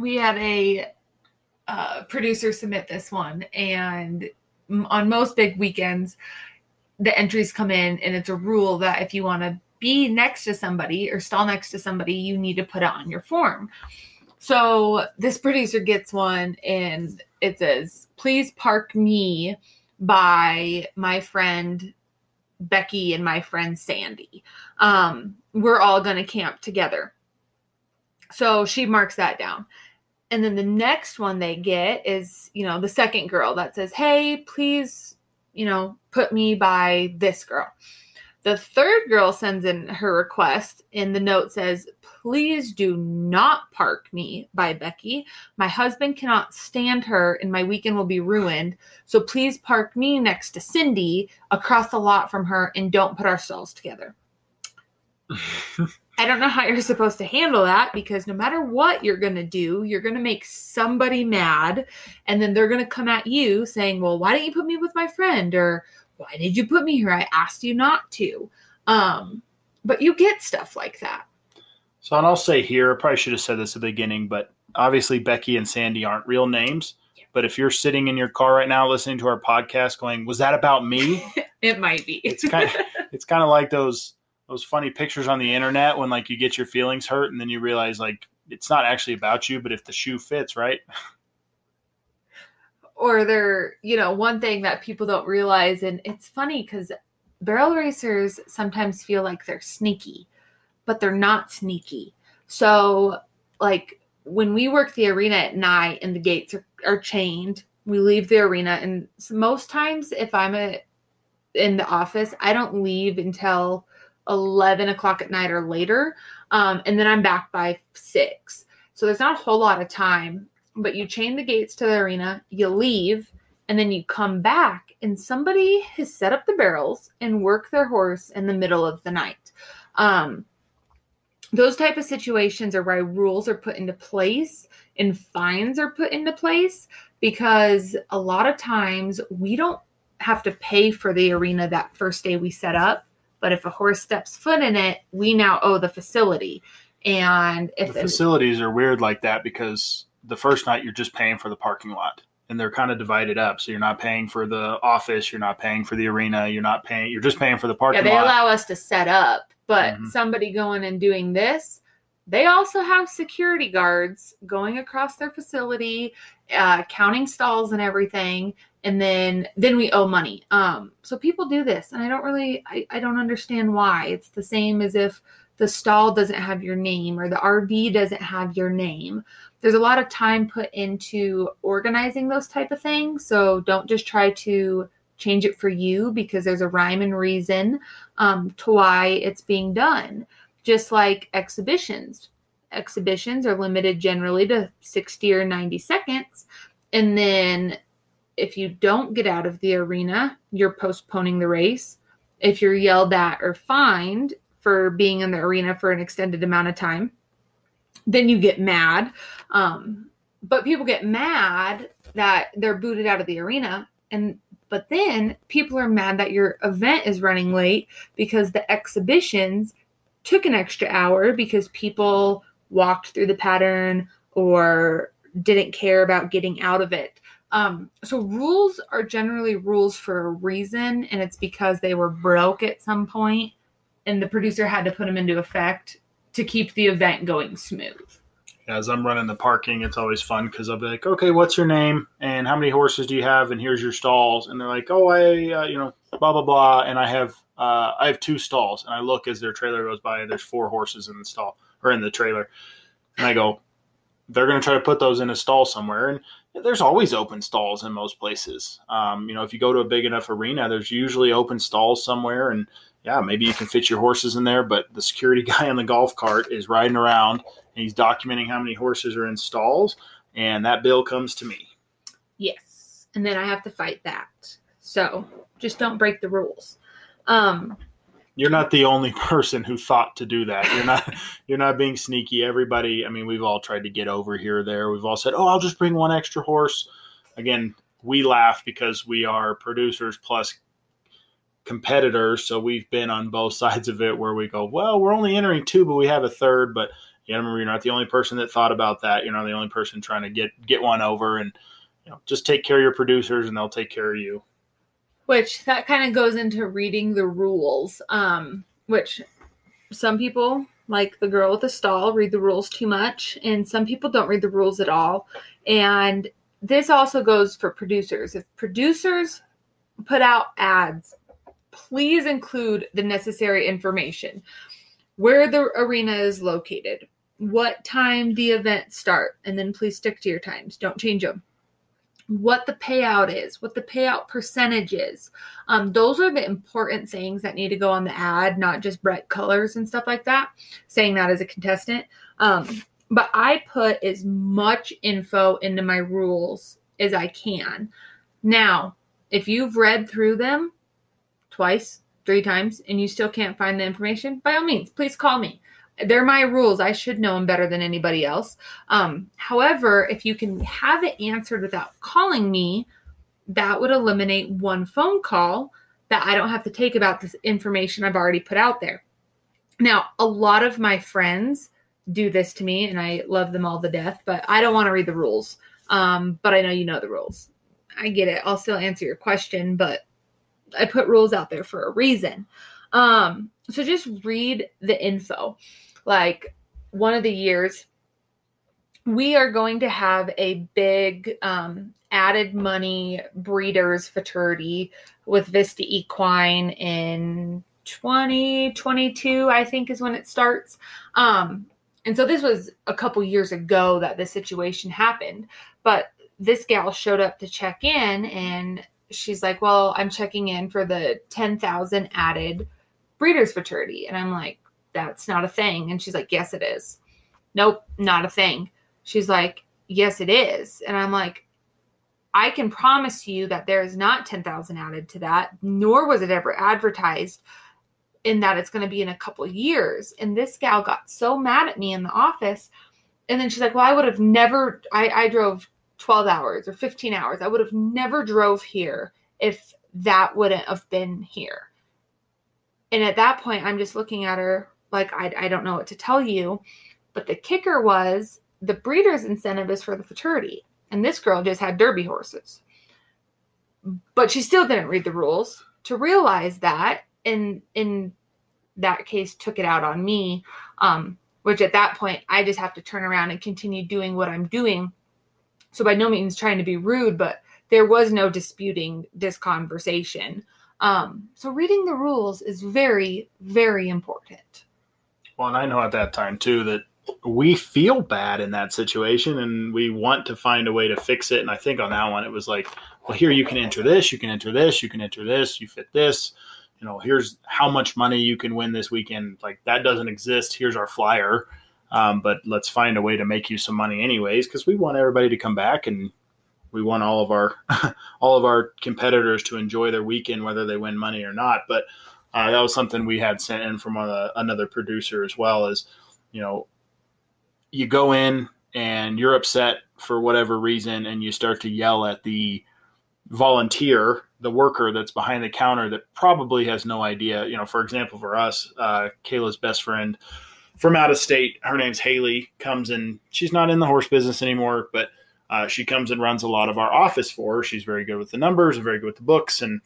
We had a uh, producer submit this one, and on most big weekends, the entries come in, and it's a rule that if you want to be next to somebody or stall next to somebody, you need to put it on your form. So this producer gets one and it says, please park me by my friend Becky and my friend Sandy. Um, we're all going to camp together. So she marks that down. And then the next one they get is, you know, the second girl that says, hey, please, you know, put me by this girl. The third girl sends in her request, and the note says, Please do not park me by Becky. My husband cannot stand her, and my weekend will be ruined. So please park me next to Cindy across the lot from her, and don't put our stalls together. I don't know how you're supposed to handle that because no matter what you're going to do, you're going to make somebody mad. And then they're going to come at you saying, Well, why didn't you put me with my friend? Or why did you put me here? I asked you not to. Um, but you get stuff like that. So, and I'll say here, I probably should have said this at the beginning, but obviously Becky and Sandy aren't real names. But if you're sitting in your car right now listening to our podcast going, was that about me? it might be. it's kind of, it's kind of like those those funny pictures on the internet when like you get your feelings hurt and then you realize like it's not actually about you, but if the shoe fits, right? or they're you know one thing that people don't realize and it's funny because barrel racers sometimes feel like they're sneaky but they're not sneaky so like when we work the arena at night and the gates are, are chained we leave the arena and most times if i'm a, in the office i don't leave until 11 o'clock at night or later um, and then i'm back by 6 so there's not a whole lot of time but you chain the gates to the arena, you leave, and then you come back, and somebody has set up the barrels and work their horse in the middle of the night. Um, those type of situations are where rules are put into place and fines are put into place because a lot of times we don't have to pay for the arena that first day we set up but if a horse steps foot in it we now owe the facility and if the facilities are weird like that because the first night you're just paying for the parking lot and they're kind of divided up. So you're not paying for the office, you're not paying for the arena, you're not paying, you're just paying for the parking yeah, they lot. allow us to set up, but mm-hmm. somebody going and doing this, they also have security guards going across their facility, uh, counting stalls and everything. And then, then we owe money. Um, so people do this and I don't really, I, I don't understand why. It's the same as if the stall doesn't have your name or the RV doesn't have your name. There's a lot of time put into organizing those type of things. So don't just try to change it for you because there's a rhyme and reason um, to why it's being done. Just like exhibitions. Exhibitions are limited generally to 60 or 90 seconds. And then if you don't get out of the arena, you're postponing the race. If you're yelled at or fined, for being in the arena for an extended amount of time. Then you get mad. Um, but people get mad that they're booted out of the arena. And but then people are mad that your event is running late because the exhibitions took an extra hour because people walked through the pattern or didn't care about getting out of it. Um, so rules are generally rules for a reason, and it's because they were broke at some point and the producer had to put them into effect to keep the event going smooth. As I'm running the parking, it's always fun because I'll be like, "Okay, what's your name and how many horses do you have? And here's your stalls." And they're like, "Oh, I, uh, you know, blah blah blah." And I have, uh, I have two stalls. And I look as their trailer goes by. And there's four horses in the stall or in the trailer, and I go, "They're going to try to put those in a stall somewhere." And there's always open stalls in most places. Um, you know, if you go to a big enough arena, there's usually open stalls somewhere, and yeah, maybe you can fit your horses in there, but the security guy on the golf cart is riding around and he's documenting how many horses are in stalls, and that bill comes to me. Yes. And then I have to fight that. So just don't break the rules. Um, you're not the only person who thought to do that. You're not you're not being sneaky. Everybody, I mean, we've all tried to get over here or there. We've all said, "Oh, I'll just bring one extra horse." Again, we laugh because we are producers plus competitors, so we've been on both sides of it where we go, well, we're only entering two, but we have a third. But you remember, you're not the only person that thought about that. You're not the only person trying to get get one over, and you know, just take care of your producers, and they'll take care of you. Which that kind of goes into reading the rules, um, which some people like the girl with the stall, read the rules too much, and some people don't read the rules at all. And this also goes for producers. If producers put out ads, please include the necessary information where the arena is located, what time the event start, and then please stick to your times. Don't change them. What the payout is, what the payout percentage is. Um, those are the important things that need to go on the ad, not just bright colors and stuff like that. Saying that as a contestant. Um, but I put as much info into my rules as I can. Now, if you've read through them twice, three times, and you still can't find the information, by all means, please call me. They're my rules. I should know them better than anybody else. Um, however, if you can have it answered without calling me, that would eliminate one phone call that I don't have to take about this information I've already put out there. Now, a lot of my friends do this to me, and I love them all to death, but I don't want to read the rules. Um, but I know you know the rules. I get it. I'll still answer your question, but I put rules out there for a reason. Um, so just read the info. Like one of the years, we are going to have a big um, added money breeders futurity with Vista Equine in 2022, I think is when it starts. Um, and so this was a couple years ago that this situation happened. But this gal showed up to check in and she's like, Well, I'm checking in for the 10,000 added breeders futurity. And I'm like, That's not a thing. And she's like, Yes, it is. Nope, not a thing. She's like, Yes, it is. And I'm like, I can promise you that there is not 10,000 added to that, nor was it ever advertised in that it's going to be in a couple years. And this gal got so mad at me in the office. And then she's like, Well, I would have never, I, I drove 12 hours or 15 hours. I would have never drove here if that wouldn't have been here. And at that point, I'm just looking at her like, I, I don't know what to tell you. But the kicker was the breeder's incentive is for the futurity. And this girl just had derby horses. But she still didn't read the rules to realize that in in that case took it out on me um, which at that point i just have to turn around and continue doing what i'm doing so by no means trying to be rude but there was no disputing this conversation um, so reading the rules is very very important well and i know at that time too that we feel bad in that situation and we want to find a way to fix it and i think on that one it was like well here you can enter this you can enter this you can enter this you fit this you know, here's how much money you can win this weekend. Like that doesn't exist. Here's our flyer. Um, but let's find a way to make you some money anyways, because we want everybody to come back and we want all of our all of our competitors to enjoy their weekend, whether they win money or not. But uh, that was something we had sent in from a, another producer as well. As you know, you go in and you're upset for whatever reason, and you start to yell at the volunteer the worker that's behind the counter that probably has no idea. You know, for example, for us, uh, Kayla's best friend from out of state, her name's Haley, comes and she's not in the horse business anymore, but uh, she comes and runs a lot of our office for her. She's very good with the numbers very good with the books and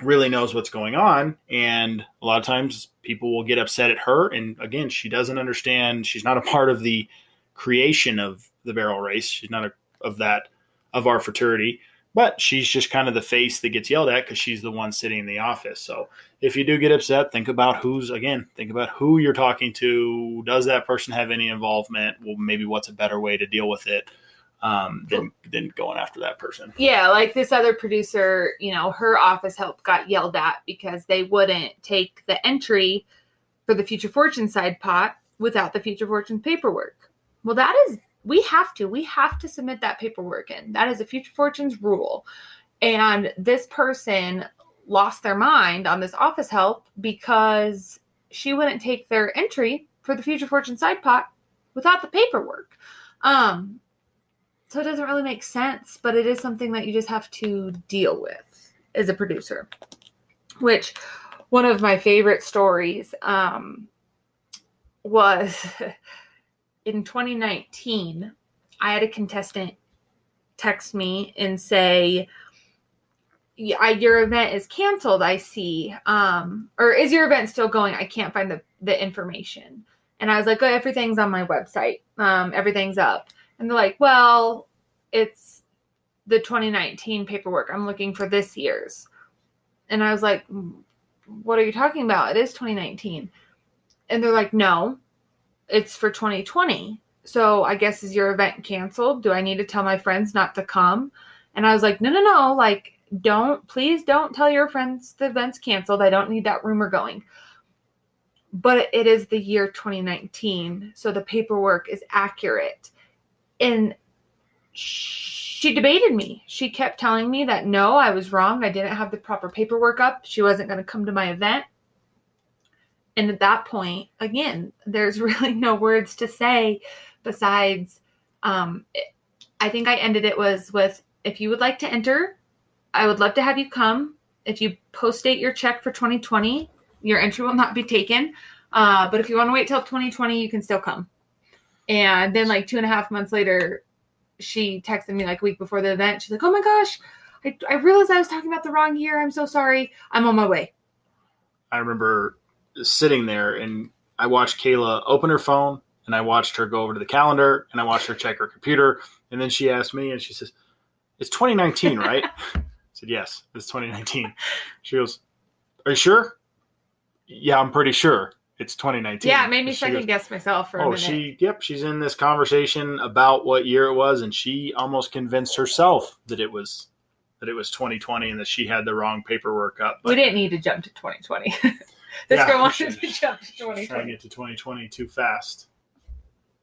really knows what's going on. And a lot of times people will get upset at her. And again, she doesn't understand. She's not a part of the creation of the barrel race. She's not a, of that, of our futurity but she's just kind of the face that gets yelled at because she's the one sitting in the office. So if you do get upset, think about who's again, think about who you're talking to. Does that person have any involvement? Well, maybe what's a better way to deal with it um, than than going after that person? Yeah, like this other producer, you know, her office help got yelled at because they wouldn't take the entry for the Future Fortune side pot without the Future Fortune paperwork. Well, that is we have to we have to submit that paperwork in that is a future fortunes rule and this person lost their mind on this office help because she wouldn't take their entry for the future fortune side pot without the paperwork um so it doesn't really make sense but it is something that you just have to deal with as a producer which one of my favorite stories um was in 2019, I had a contestant text me and say, your event is canceled, I see. Um, or is your event still going? I can't find the, the information. And I was like, oh, everything's on my website. Um, everything's up. And they're like, well, it's the 2019 paperwork. I'm looking for this year's. And I was like, what are you talking about? It is 2019. And they're like, no, it's for 2020. So I guess is your event canceled? Do I need to tell my friends not to come? And I was like, no, no, no. Like, don't, please don't tell your friends the event's canceled. I don't need that rumor going but it is the year 2019 so the paperwork is accurate and she debated me. She kept telling me that no i was wrong. I didn't have the proper paperwork up. She wasn't going to come to my event. And at that point again there's really no words to say besides um, i think i ended it was with if you would like to enter i would love to have you come. If you post date your check for 2020 your entry will not be taken. Uh, but if you want to wait till 2020, you can still come. And then, like two and a half months later, she texted me like a week before the event. She's like, "Oh my gosh, I, I realized I was talking about the wrong year. I'm so sorry. I'm on my way." I remember sitting there and I watched Kayla open her phone and I watched her go over to the calendar and I watched her check her computer and then she asked me and she says, "It's 2019, right?" I said, "Yes, it's 2019." She goes, "Are you sure?" yeah, I'm pretty sure it's 2019. Yeah, it made me second goes, guess myself for oh, she, yep, she's in this conversation about what year it was, and she almost convinced herself that it was that it was 2020 and that she had the wrong paperwork up. But, we didn't need to jump to 2020. this yeah, girl wanted to jump to 2020. Trying to get to 2020 too fast.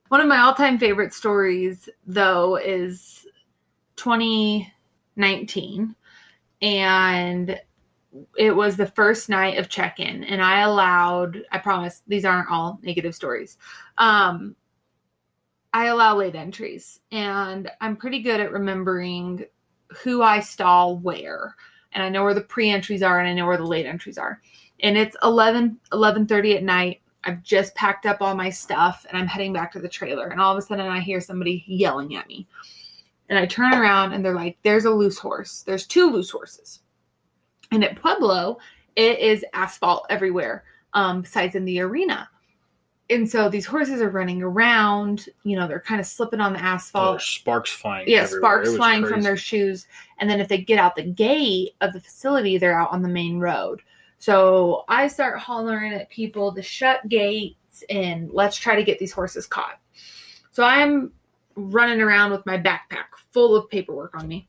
One of my all-time favorite stories, though, is 2019, and it was the first night of check-in and i allowed i promise these aren't all negative stories. Um i allow late entries and i'm pretty good at remembering who i stall where. And i know where the pre-entries are and i know where the late entries are. And it's 11 11.30 at night. I've just packed up all my stuff and i'm heading back to the trailer. And all of a sudden i hear somebody yelling at me. And i turn around and they're like there's a loose horse. There's two loose horses and at Pueblo, it is asphalt everywhere, um, besides in the arena. And so these horses are running around, you know, they're kind of slipping on the asphalt. There's sparks flying. Yeah, sparks flying crazy. from their shoes. And then if they get out the gate of the facility, they're out on the main road. So I start hollering at people to shut gates and let's try to get these horses caught. So I'm running around with my backpack full of paperwork on me.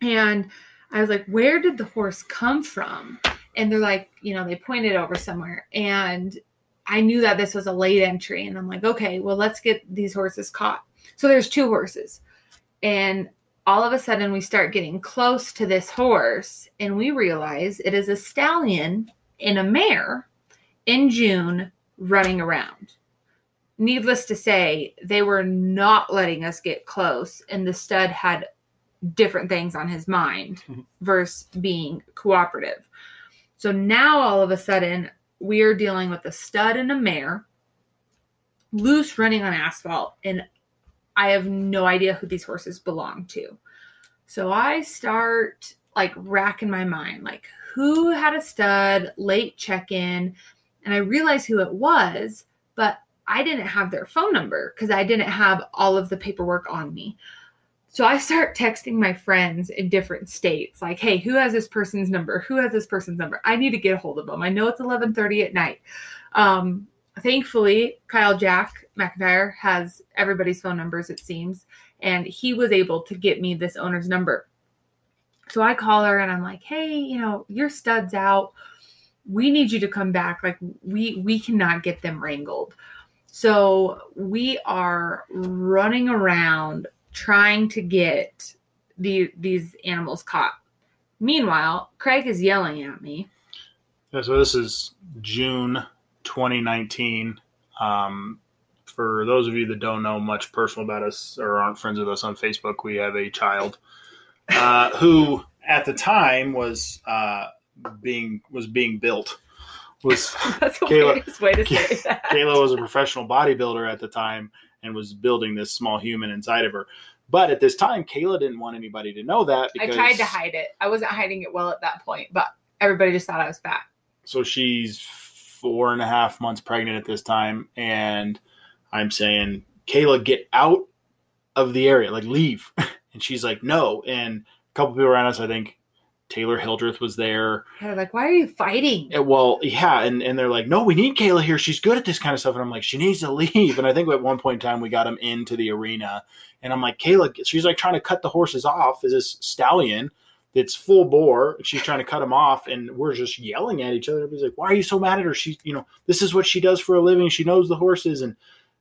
And I was like, where did the horse come from? And they're like, you know, they pointed over somewhere. And I knew that this was a late entry. And I'm like, okay, well, let's get these horses caught. So there's two horses. And all of a sudden, we start getting close to this horse, and we realize it is a stallion and a mare in June running around. Needless to say, they were not letting us get close, and the stud had different things on his mind mm-hmm. versus being cooperative. So now all of a sudden, we're dealing with a stud and a mare loose running on asphalt, and I have no idea who these horses belong to. So I start like racking my mind, like who had a stud, late check in, and I realize who it was, but I didn't have their phone number because I didn't have all of the paperwork on me. So I start texting my friends in different states, like, "Hey, who has this person's number? Who has this person's number? I need to get a hold of them. I know it's 11:30 at night." Um, thankfully, Kyle Jack McIntyre has everybody's phone numbers, it seems, and he was able to get me this owner's number. So I call her and I'm like, "Hey, you know, your stud's out. We need you to come back. Like, we we cannot get them wrangled." So we are running around trying to get the these animals caught. Meanwhile, Craig is yelling at me. Yeah, so this is June 2019. Um, for those of you that don't know much personal about us or aren't friends with us on Facebook, we have a child uh, who, at the time, was uh, being was being built. Was That's the Kayla, way to say that. Kayla was a professional bodybuilder at the time, and was building this small human inside of her. But at this time, Kayla didn't want anybody to know that. Because, I tried to hide it. I wasn't hiding it well at that point, but everybody just thought I was fat. So she's four and a half months pregnant at this time, and I'm saying, Kayla, get out of the area, like leave. and she's like, no. And a couple people around us, I think Taylor Hildreth was there. Yeah, like, why are you fighting? And, well, yeah, and, and they're like, no, we need Kayla here. She's good at this kind of stuff. And I'm like, she needs to leave. And I think at one point in time, we got him into the arena. And I'm like, Kayla, she's like trying to cut the horses off. Is this stallion that's full bore? She's trying to cut him off. And we're just yelling at each other. Everybody's like, why are you so mad at her? She, you know, this is what she does for a living. She knows the horses. And,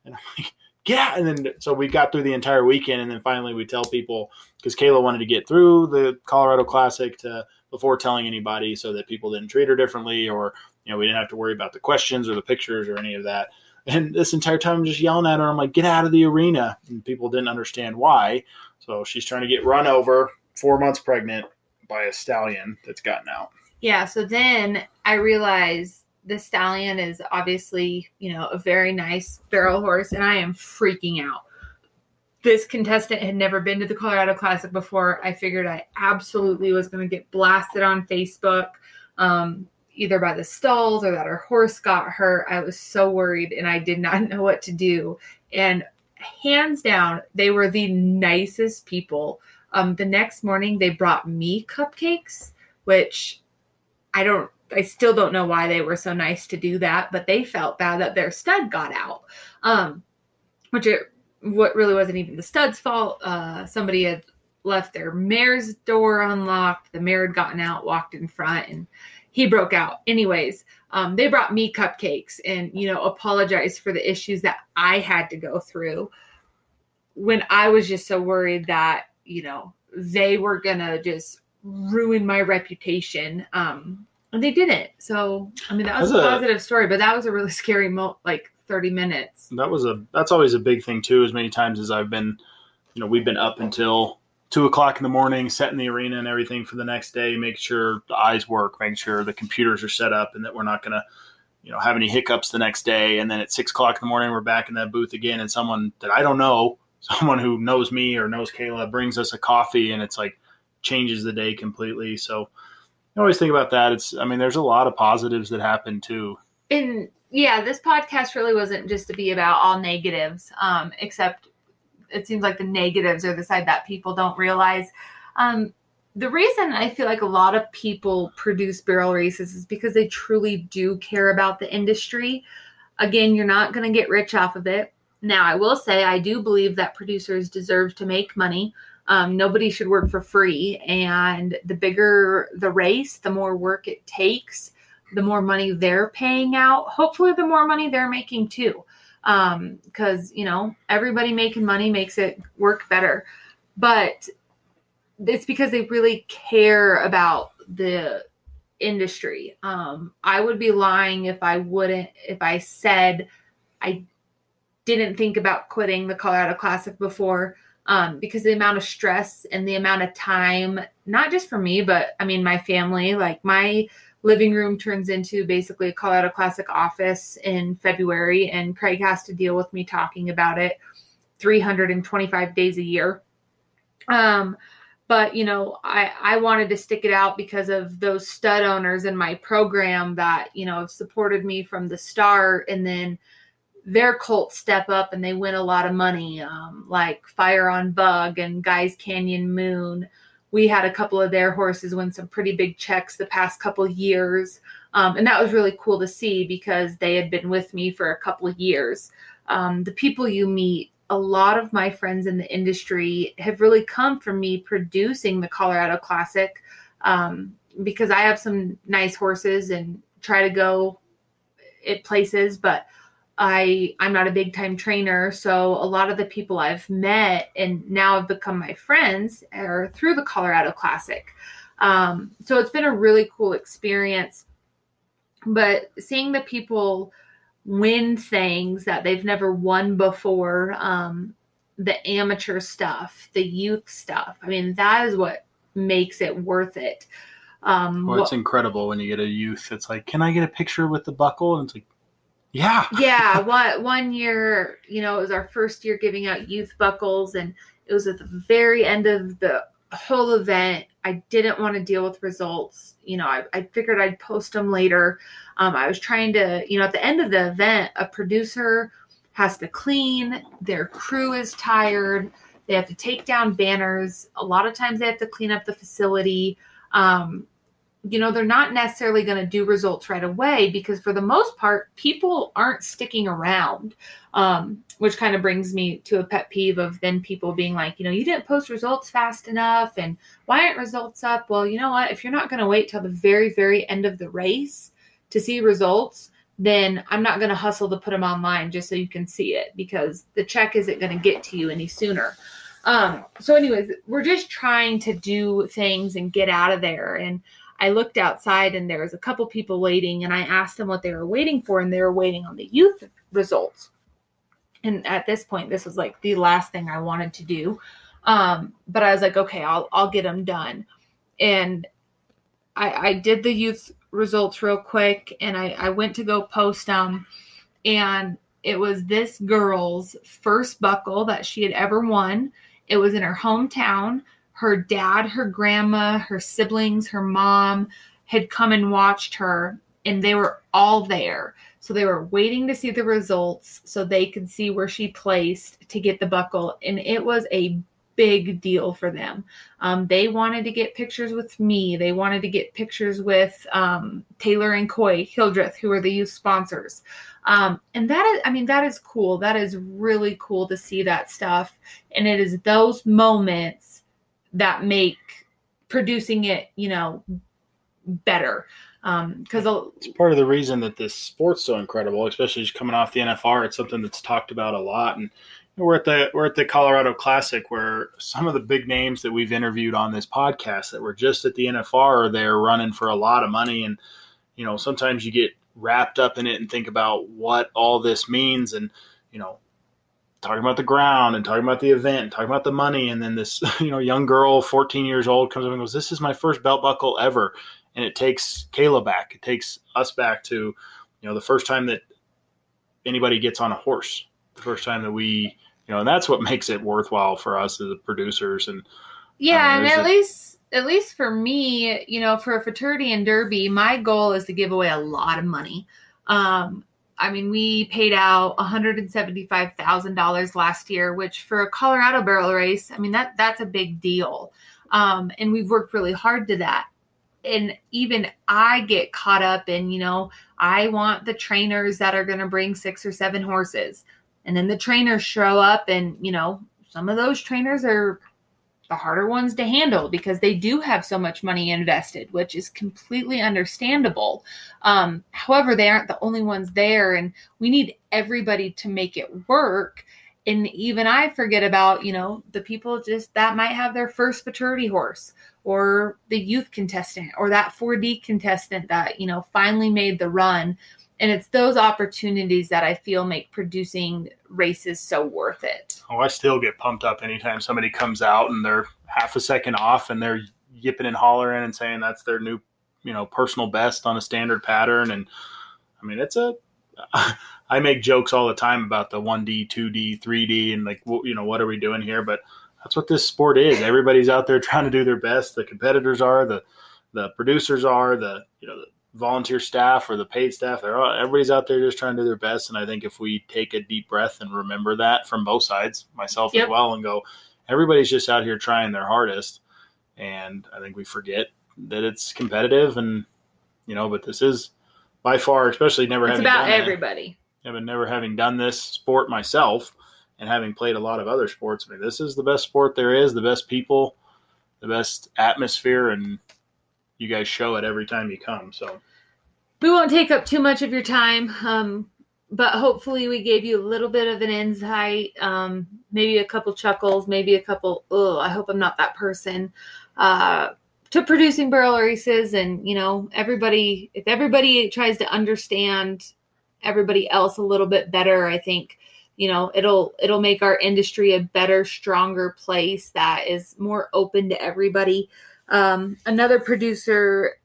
and I'm like, yeah. And then so we got through the entire weekend. And then finally we tell people, because Kayla wanted to get through the Colorado Classic to before telling anybody so that people didn't treat her differently or you know we didn't have to worry about the questions or the pictures or any of that and this entire time i'm just yelling at her i'm like get out of the arena and people didn't understand why so she's trying to get run over four months pregnant by a stallion that's gotten out yeah so then i realized the stallion is obviously you know a very nice barrel horse and i am freaking out this contestant had never been to the Colorado Classic before. I figured I absolutely was going to get blasted on Facebook, um, either by the stalls or that her horse got hurt. I was so worried and I did not know what to do. And hands down, they were the nicest people. Um, the next morning, they brought me cupcakes, which I don't, I still don't know why they were so nice to do that, but they felt bad that their stud got out. Um, which it what really wasn't even the stud's fault. Uh, somebody had left their mare's door unlocked. The mare had gotten out, walked in front, and he broke out. Anyways, um, they brought me cupcakes and, you know, apologized for the issues that I had to go through when I was just so worried that, you know, they were to just ruin my reputation. Um, they didn't. So, I mean, that was That's a positive a, story, but that was a really scary mo like 30 minutes. That was a that's always a big thing too. As many times as I've been, you know, we've been up until two o'clock in the morning, setting the arena and everything for the next day, make sure the eyes work, make sure the computers are set up, and that we're not going to, you know, have any hiccups the next day. And then at six o'clock in the morning, we're back in that booth again, and someone that I don't know, someone who knows me or knows Kayla, brings us a coffee, and it's like changes the day completely. So I always think about that. It's, I mean, there's a lot of positives that happen too. And yeah, this podcast really wasn't just to be about all negatives, um, except it seems like the negatives are the side that people don't realize. Um, the reason I feel like a lot of people produce barrel races is because they truly do care about the industry. Again, you're not going to get rich off of it. Now, I will say I do believe that producers deserve to make money. Um, nobody should work for free. And the bigger the race, the more work it takes the more money they're paying out, hopefully the more money they're making too. Um, because you know, everybody making money makes it work better. But it's because they really care about the industry. Um, I would be lying if I wouldn't if I said I didn't think about quitting the Colorado Classic before um, because the amount of stress and the amount of time, not just for me, but I mean, my family, like my living room turns into basically a Colorado Classic office in February, and Craig has to deal with me talking about it 325 days a year. Um, but you know, I I wanted to stick it out because of those stud owners in my program that you know have supported me from the start, and then their colts step up and they win a lot of money, um, like Fire on Bug and Guys Canyon Moon we had a couple of their horses win some pretty big checks the past couple years. Um, and that was really cool to see because they had been with me for a couple of years. Um, the people you meet, a lot of my friends in the industry have really come from me producing the Colorado Classic um, because I have some nice horses and try to go at places, but I I'm not a big time trainer, so a lot of the people I've met and now have become my friends are through the Colorado Classic. Um, so it's been a really cool experience. But seeing the people win things that they've never won before, um, the amateur stuff, the youth stuff. I mean, that is what makes it worth it. Um, well, it's what, incredible when you get a youth. It's like, can I get a picture with the buckle? And it's like, yeah. yeah. One one year, you know, it was our first year giving out youth buckles, and it was at the very end of the whole event, I didn't want to deal with results. You know, I, I figured I'd post them later. Um, I was trying to, you know, at the end of the event, a producer has to clean, their crew is tired, they have to take down banners. A lot of times they have to clean up the facility. Um, you know, they're not necessarily going to do results right away because, for the most part, people aren't sticking around. Um, which kind of brings me to a pet peeve of then people being like, you know, you didn't post results fast enough, and why aren't results up? Well, you know what? If you're not going to wait till the very, very end of the race to see results, then I'm not going to hustle to put them online just so you can see it because the check isn't going to get to you any sooner. Um, so, anyways, we're just trying to do things and get out of there. And I looked outside and there was a couple people waiting, and I asked them what they were waiting for, and they were waiting on the youth results. And at this point, this was like the last thing I wanted to do. Um, but I was like, okay, I'll I'll get them done. And I, I did the youth results real quick, and I, I went to go post them, and it was this girl's first buckle that she had ever won it was in her hometown. Her dad, her grandma, her siblings, her mom had come and watched her, and they were all there. So they were waiting to see the results so they could see where she placed to get the buckle. And it was a big deal for them. Um, they wanted to get pictures with me. They wanted to get pictures with um, Taylor and Coy Hildreth, who are the youth sponsors. Um, and that is, I mean, that is cool. That is really cool to see that stuff. And it is those moments that make producing it, you know, better. Because um, it's part of the reason that this sport's so incredible, especially just coming off the NFR. It's something that's talked about a lot, and we're at the we're at the Colorado Classic, where some of the big names that we've interviewed on this podcast that were just at the NFR are there running for a lot of money, and you know sometimes you get wrapped up in it and think about what all this means and you know talking about the ground and talking about the event and talking about the money. And then this you know young girl 14 years old comes up and goes this is my first belt buckle ever. And it takes kayla back. It takes us back to you know the first time that anybody gets on a horse. The first time that we you know and that's what makes it worthwhile for us as the producers and yeah and at a, least at least for me, you know, for a futurity and derby, my goal is to give away a lot of money. Um, I mean, we paid out $175,000 last year, which for a Colorado barrel race, I mean, that that's a big deal. Um, and we've worked really hard to that. And even I get caught up in, you know, I want the trainers that are going to bring six or seven horses. And then the trainers show up, and, you know, some of those trainers are the harder ones to handle because they do have so much money invested, which is completely understandable. Um, however, they aren't the only ones there, and we need everybody to make it work. And even I forget about, you know, the people just that might have their first futurity horse or the youth contestant or that 4D contestant that, you know, finally made the run and it's those opportunities that I feel make producing races so worth it. Oh, I still get pumped up anytime somebody comes out and they're half a second off and they're yipping and hollering and saying that's their new, you know, personal best on a standard pattern. And I mean, it's a, I make jokes all the time about the 1D, 2D, 3D, and like, you know, what are we doing here? But that's what this sport is. Everybody's out there trying to do their best. The competitors are, the, the producers are, the, you know, the, volunteer staff or the paid staff. They're all, everybody's out there just trying to do their best. And I think if we take a deep breath and remember that from both sides, myself yep. as well, and go, everybody's just out here trying their hardest. And I think we forget that it's competitive and, you know, but this is by far, especially never it's having about everybody. It, yeah, but never having done this sport myself and having played a lot of other sports, I mean, this is the best sport there is, the best people, the best atmosphere, and you guys show it every time you come. So we won't take up too much of your time. Um, but hopefully we gave you a little bit of an insight, um, maybe a couple chuckles, maybe a couple, oh, I hope I'm not that person, uh, to producing barrel races. And, you know, everybody, if everybody tries to understand everybody else a little bit better, I think, you know, it'll, it'll make our industry a better, stronger place that is more open to everybody. Um, another producer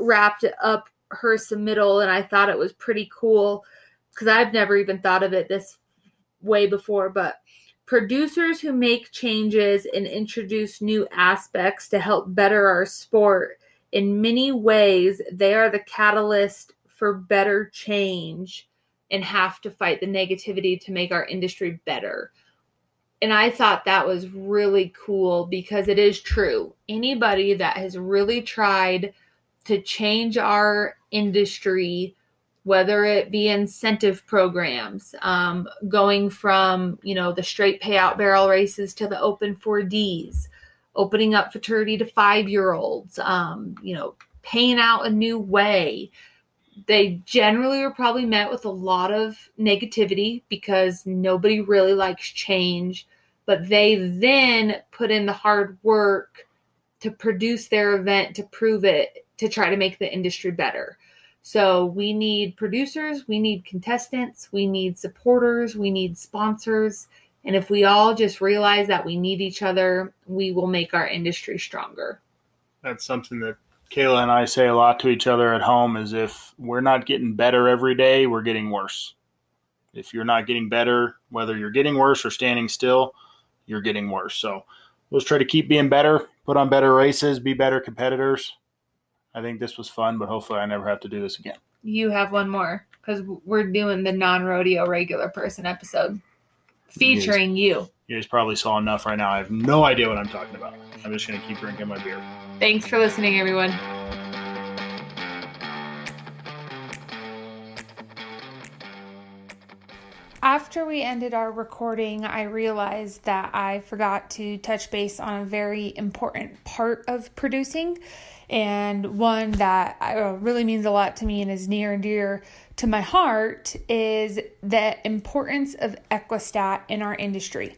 wrapped up her submittal, and I thought it was pretty cool because I've never even thought of it this way before. But Producers who make changes and introduce new aspects to help better our sport, in many ways, they are the catalyst for better change and have to fight the negativity to make our industry better. And I thought that was really cool because it is true. Anybody that has really tried to change our industry whether it be incentive programs, um, going from you know the straight payout barrel races to the open 4Ds, opening up futurity to five year olds, um, you know, paying out a new way. They generally are probably met with a lot of negativity because nobody really likes change, but they then put in the hard work to produce their event to prove it to try to make the industry better. So we need producers, we need contestants, we need supporters, we need sponsors. And if we all just realize that we need each other, we will make our industry stronger. That's something that Kayla and I say a lot to each other at home is if we're not getting better every day, we're getting worse. If you're not getting better, whether you're getting worse or standing still, you're getting worse. So let's try to keep being better, put on better races, be better competitors, I think this was fun, but hopefully I never have to do this again. You have one more because we're doing the non rodeo regular person episode featuring you, you. You guys probably saw enough right now. I have no idea what I'm talking about. I'm just going to keep drinking my beer. Thanks for listening, everyone. After we ended our recording, I realized that I forgot to touch base on a very important part of producing and one that uh, really means a lot to me and is near and dear to my heart is the importance of Equistat in our industry.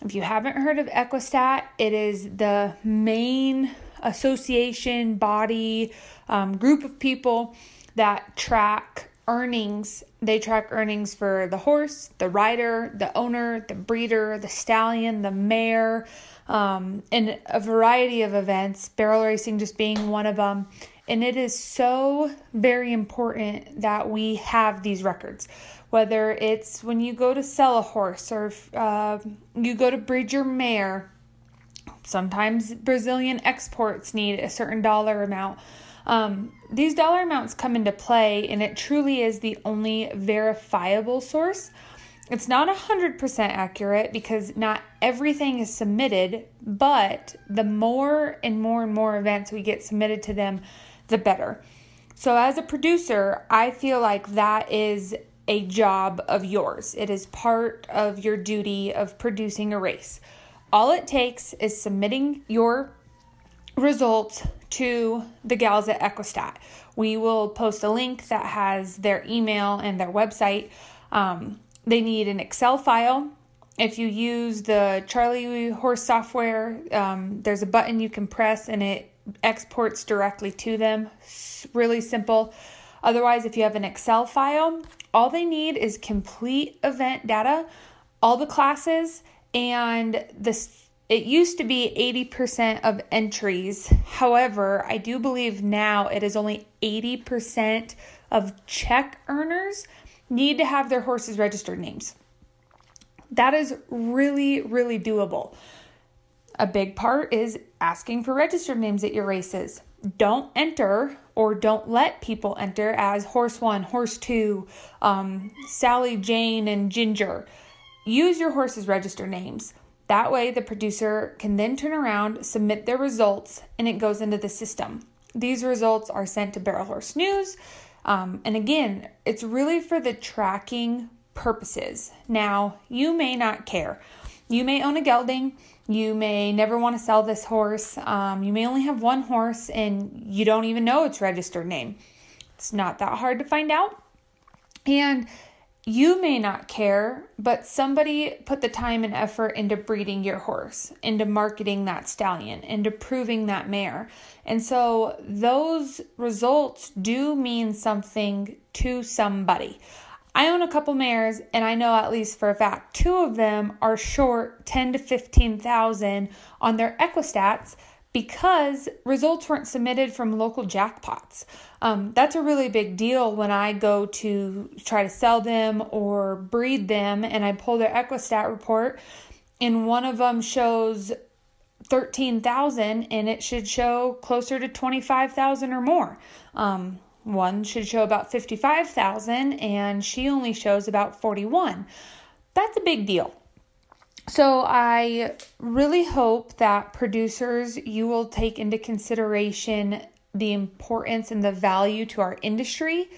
If you haven't heard of Equistat, it is the main association, body, um, group of people that track earnings. They track earnings for the horse, the rider, the owner, the breeder, the stallion, the mare, um, and a variety of events, barrel racing just being one of them. And it is so very important that we have these records. Whether it's when you go to sell a horse or uh, you go to breed your mare, sometimes Brazilian exports need a certain dollar amount. Um, these dollar amounts come into play, and it truly is the only verifiable source it's not 100% accurate because not everything is submitted, but the more and more and more events we get submitted to them, the better. So, as a producer, I feel like that is a job of yours. It is part of your duty of producing a race. All it takes is submitting your results to the gals at Equistat. We will post a link that has their email and their website. Um, they need an Excel file. If you use the Charlie Horse software, um, there's a button you can press and it exports directly to them. It's really simple. Otherwise, if you have an Excel file, all they need is complete event data, all the classes, and this. It used to be 80% of entries. However, I do believe now it is only 80% of check earners need to have their horses registered names. That is really, really doable. A big part is asking for registered names at your races. Don't enter or don't let people enter as horse one, horse two, um, Sally, Jane, and Ginger. Use your horse's registered names. That way, the producer can then turn around, submit their results, and it goes into the system. These results are sent to Barrel Horse News, um, and again, it's really for the tracking purposes. Now, you may not care. You may own a gelding. You may never want to sell this horse. Um, you may only have one horse and you don't even know its registered name. It's not that hard to find out. And you may not care, but somebody put the time and effort into breeding your horse, into marketing that stallion, into proving that mare. And so those results do mean something to somebody. I own a couple mares and I know at least for a fact two of them are short 10 to 15,000 on their equistats because results weren't submitted from local jackpots. Um, that's a really big deal when I go to try to sell them or breed them and I pull their Equistat report. and one of them shows 13,000 and it should show closer to 25,000 or more. Um, one should show about 55,000 and she only shows about 41. That's a big deal. So I really hope that producers you will take into consideration the importance and the value to our industry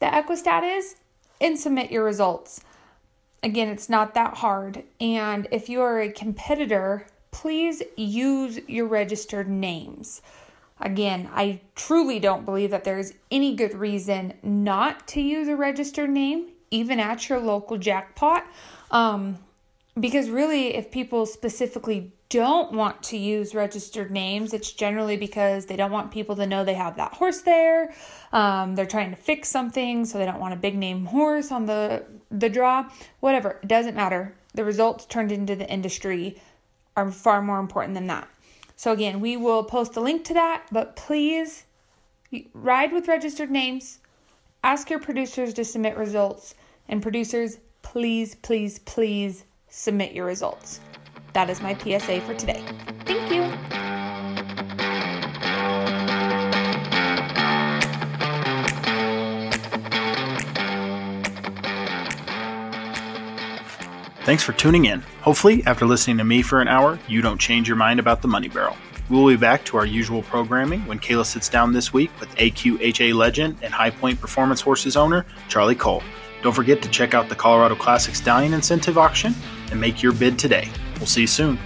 that Equistat is and submit your results. Again, it's not that hard. And if you are a competitor, please use your registered names. Again, I truly don't believe that there's any good reason not to use a registered name, even at your local jackpot. Um, because really, if people specifically don't want to use registered names, it's generally because they don't want people to know they have that horse there. Um, they're trying to fix something, so they don't want a big name horse on the the draw. Whatever, it doesn't matter. The results turned into the industry are far more important than that. So again, we will post a link to that, but please ride with registered names. Ask your producers to submit results, and producers, please, please, please submit your results. That is my PSA for today. Thank you. Thanks for tuning in. Hopefully, after listening to me for an hour, you don't change your mind about the Money Barrel. We will be back to our usual programming when Kayla sits down this week with AQHA legend and High Point Performance Horses owner, Charlie Cole. Don't forget to check out the Colorado Classic Stallion Incentive Auction and make your bid today. We'll see you soon.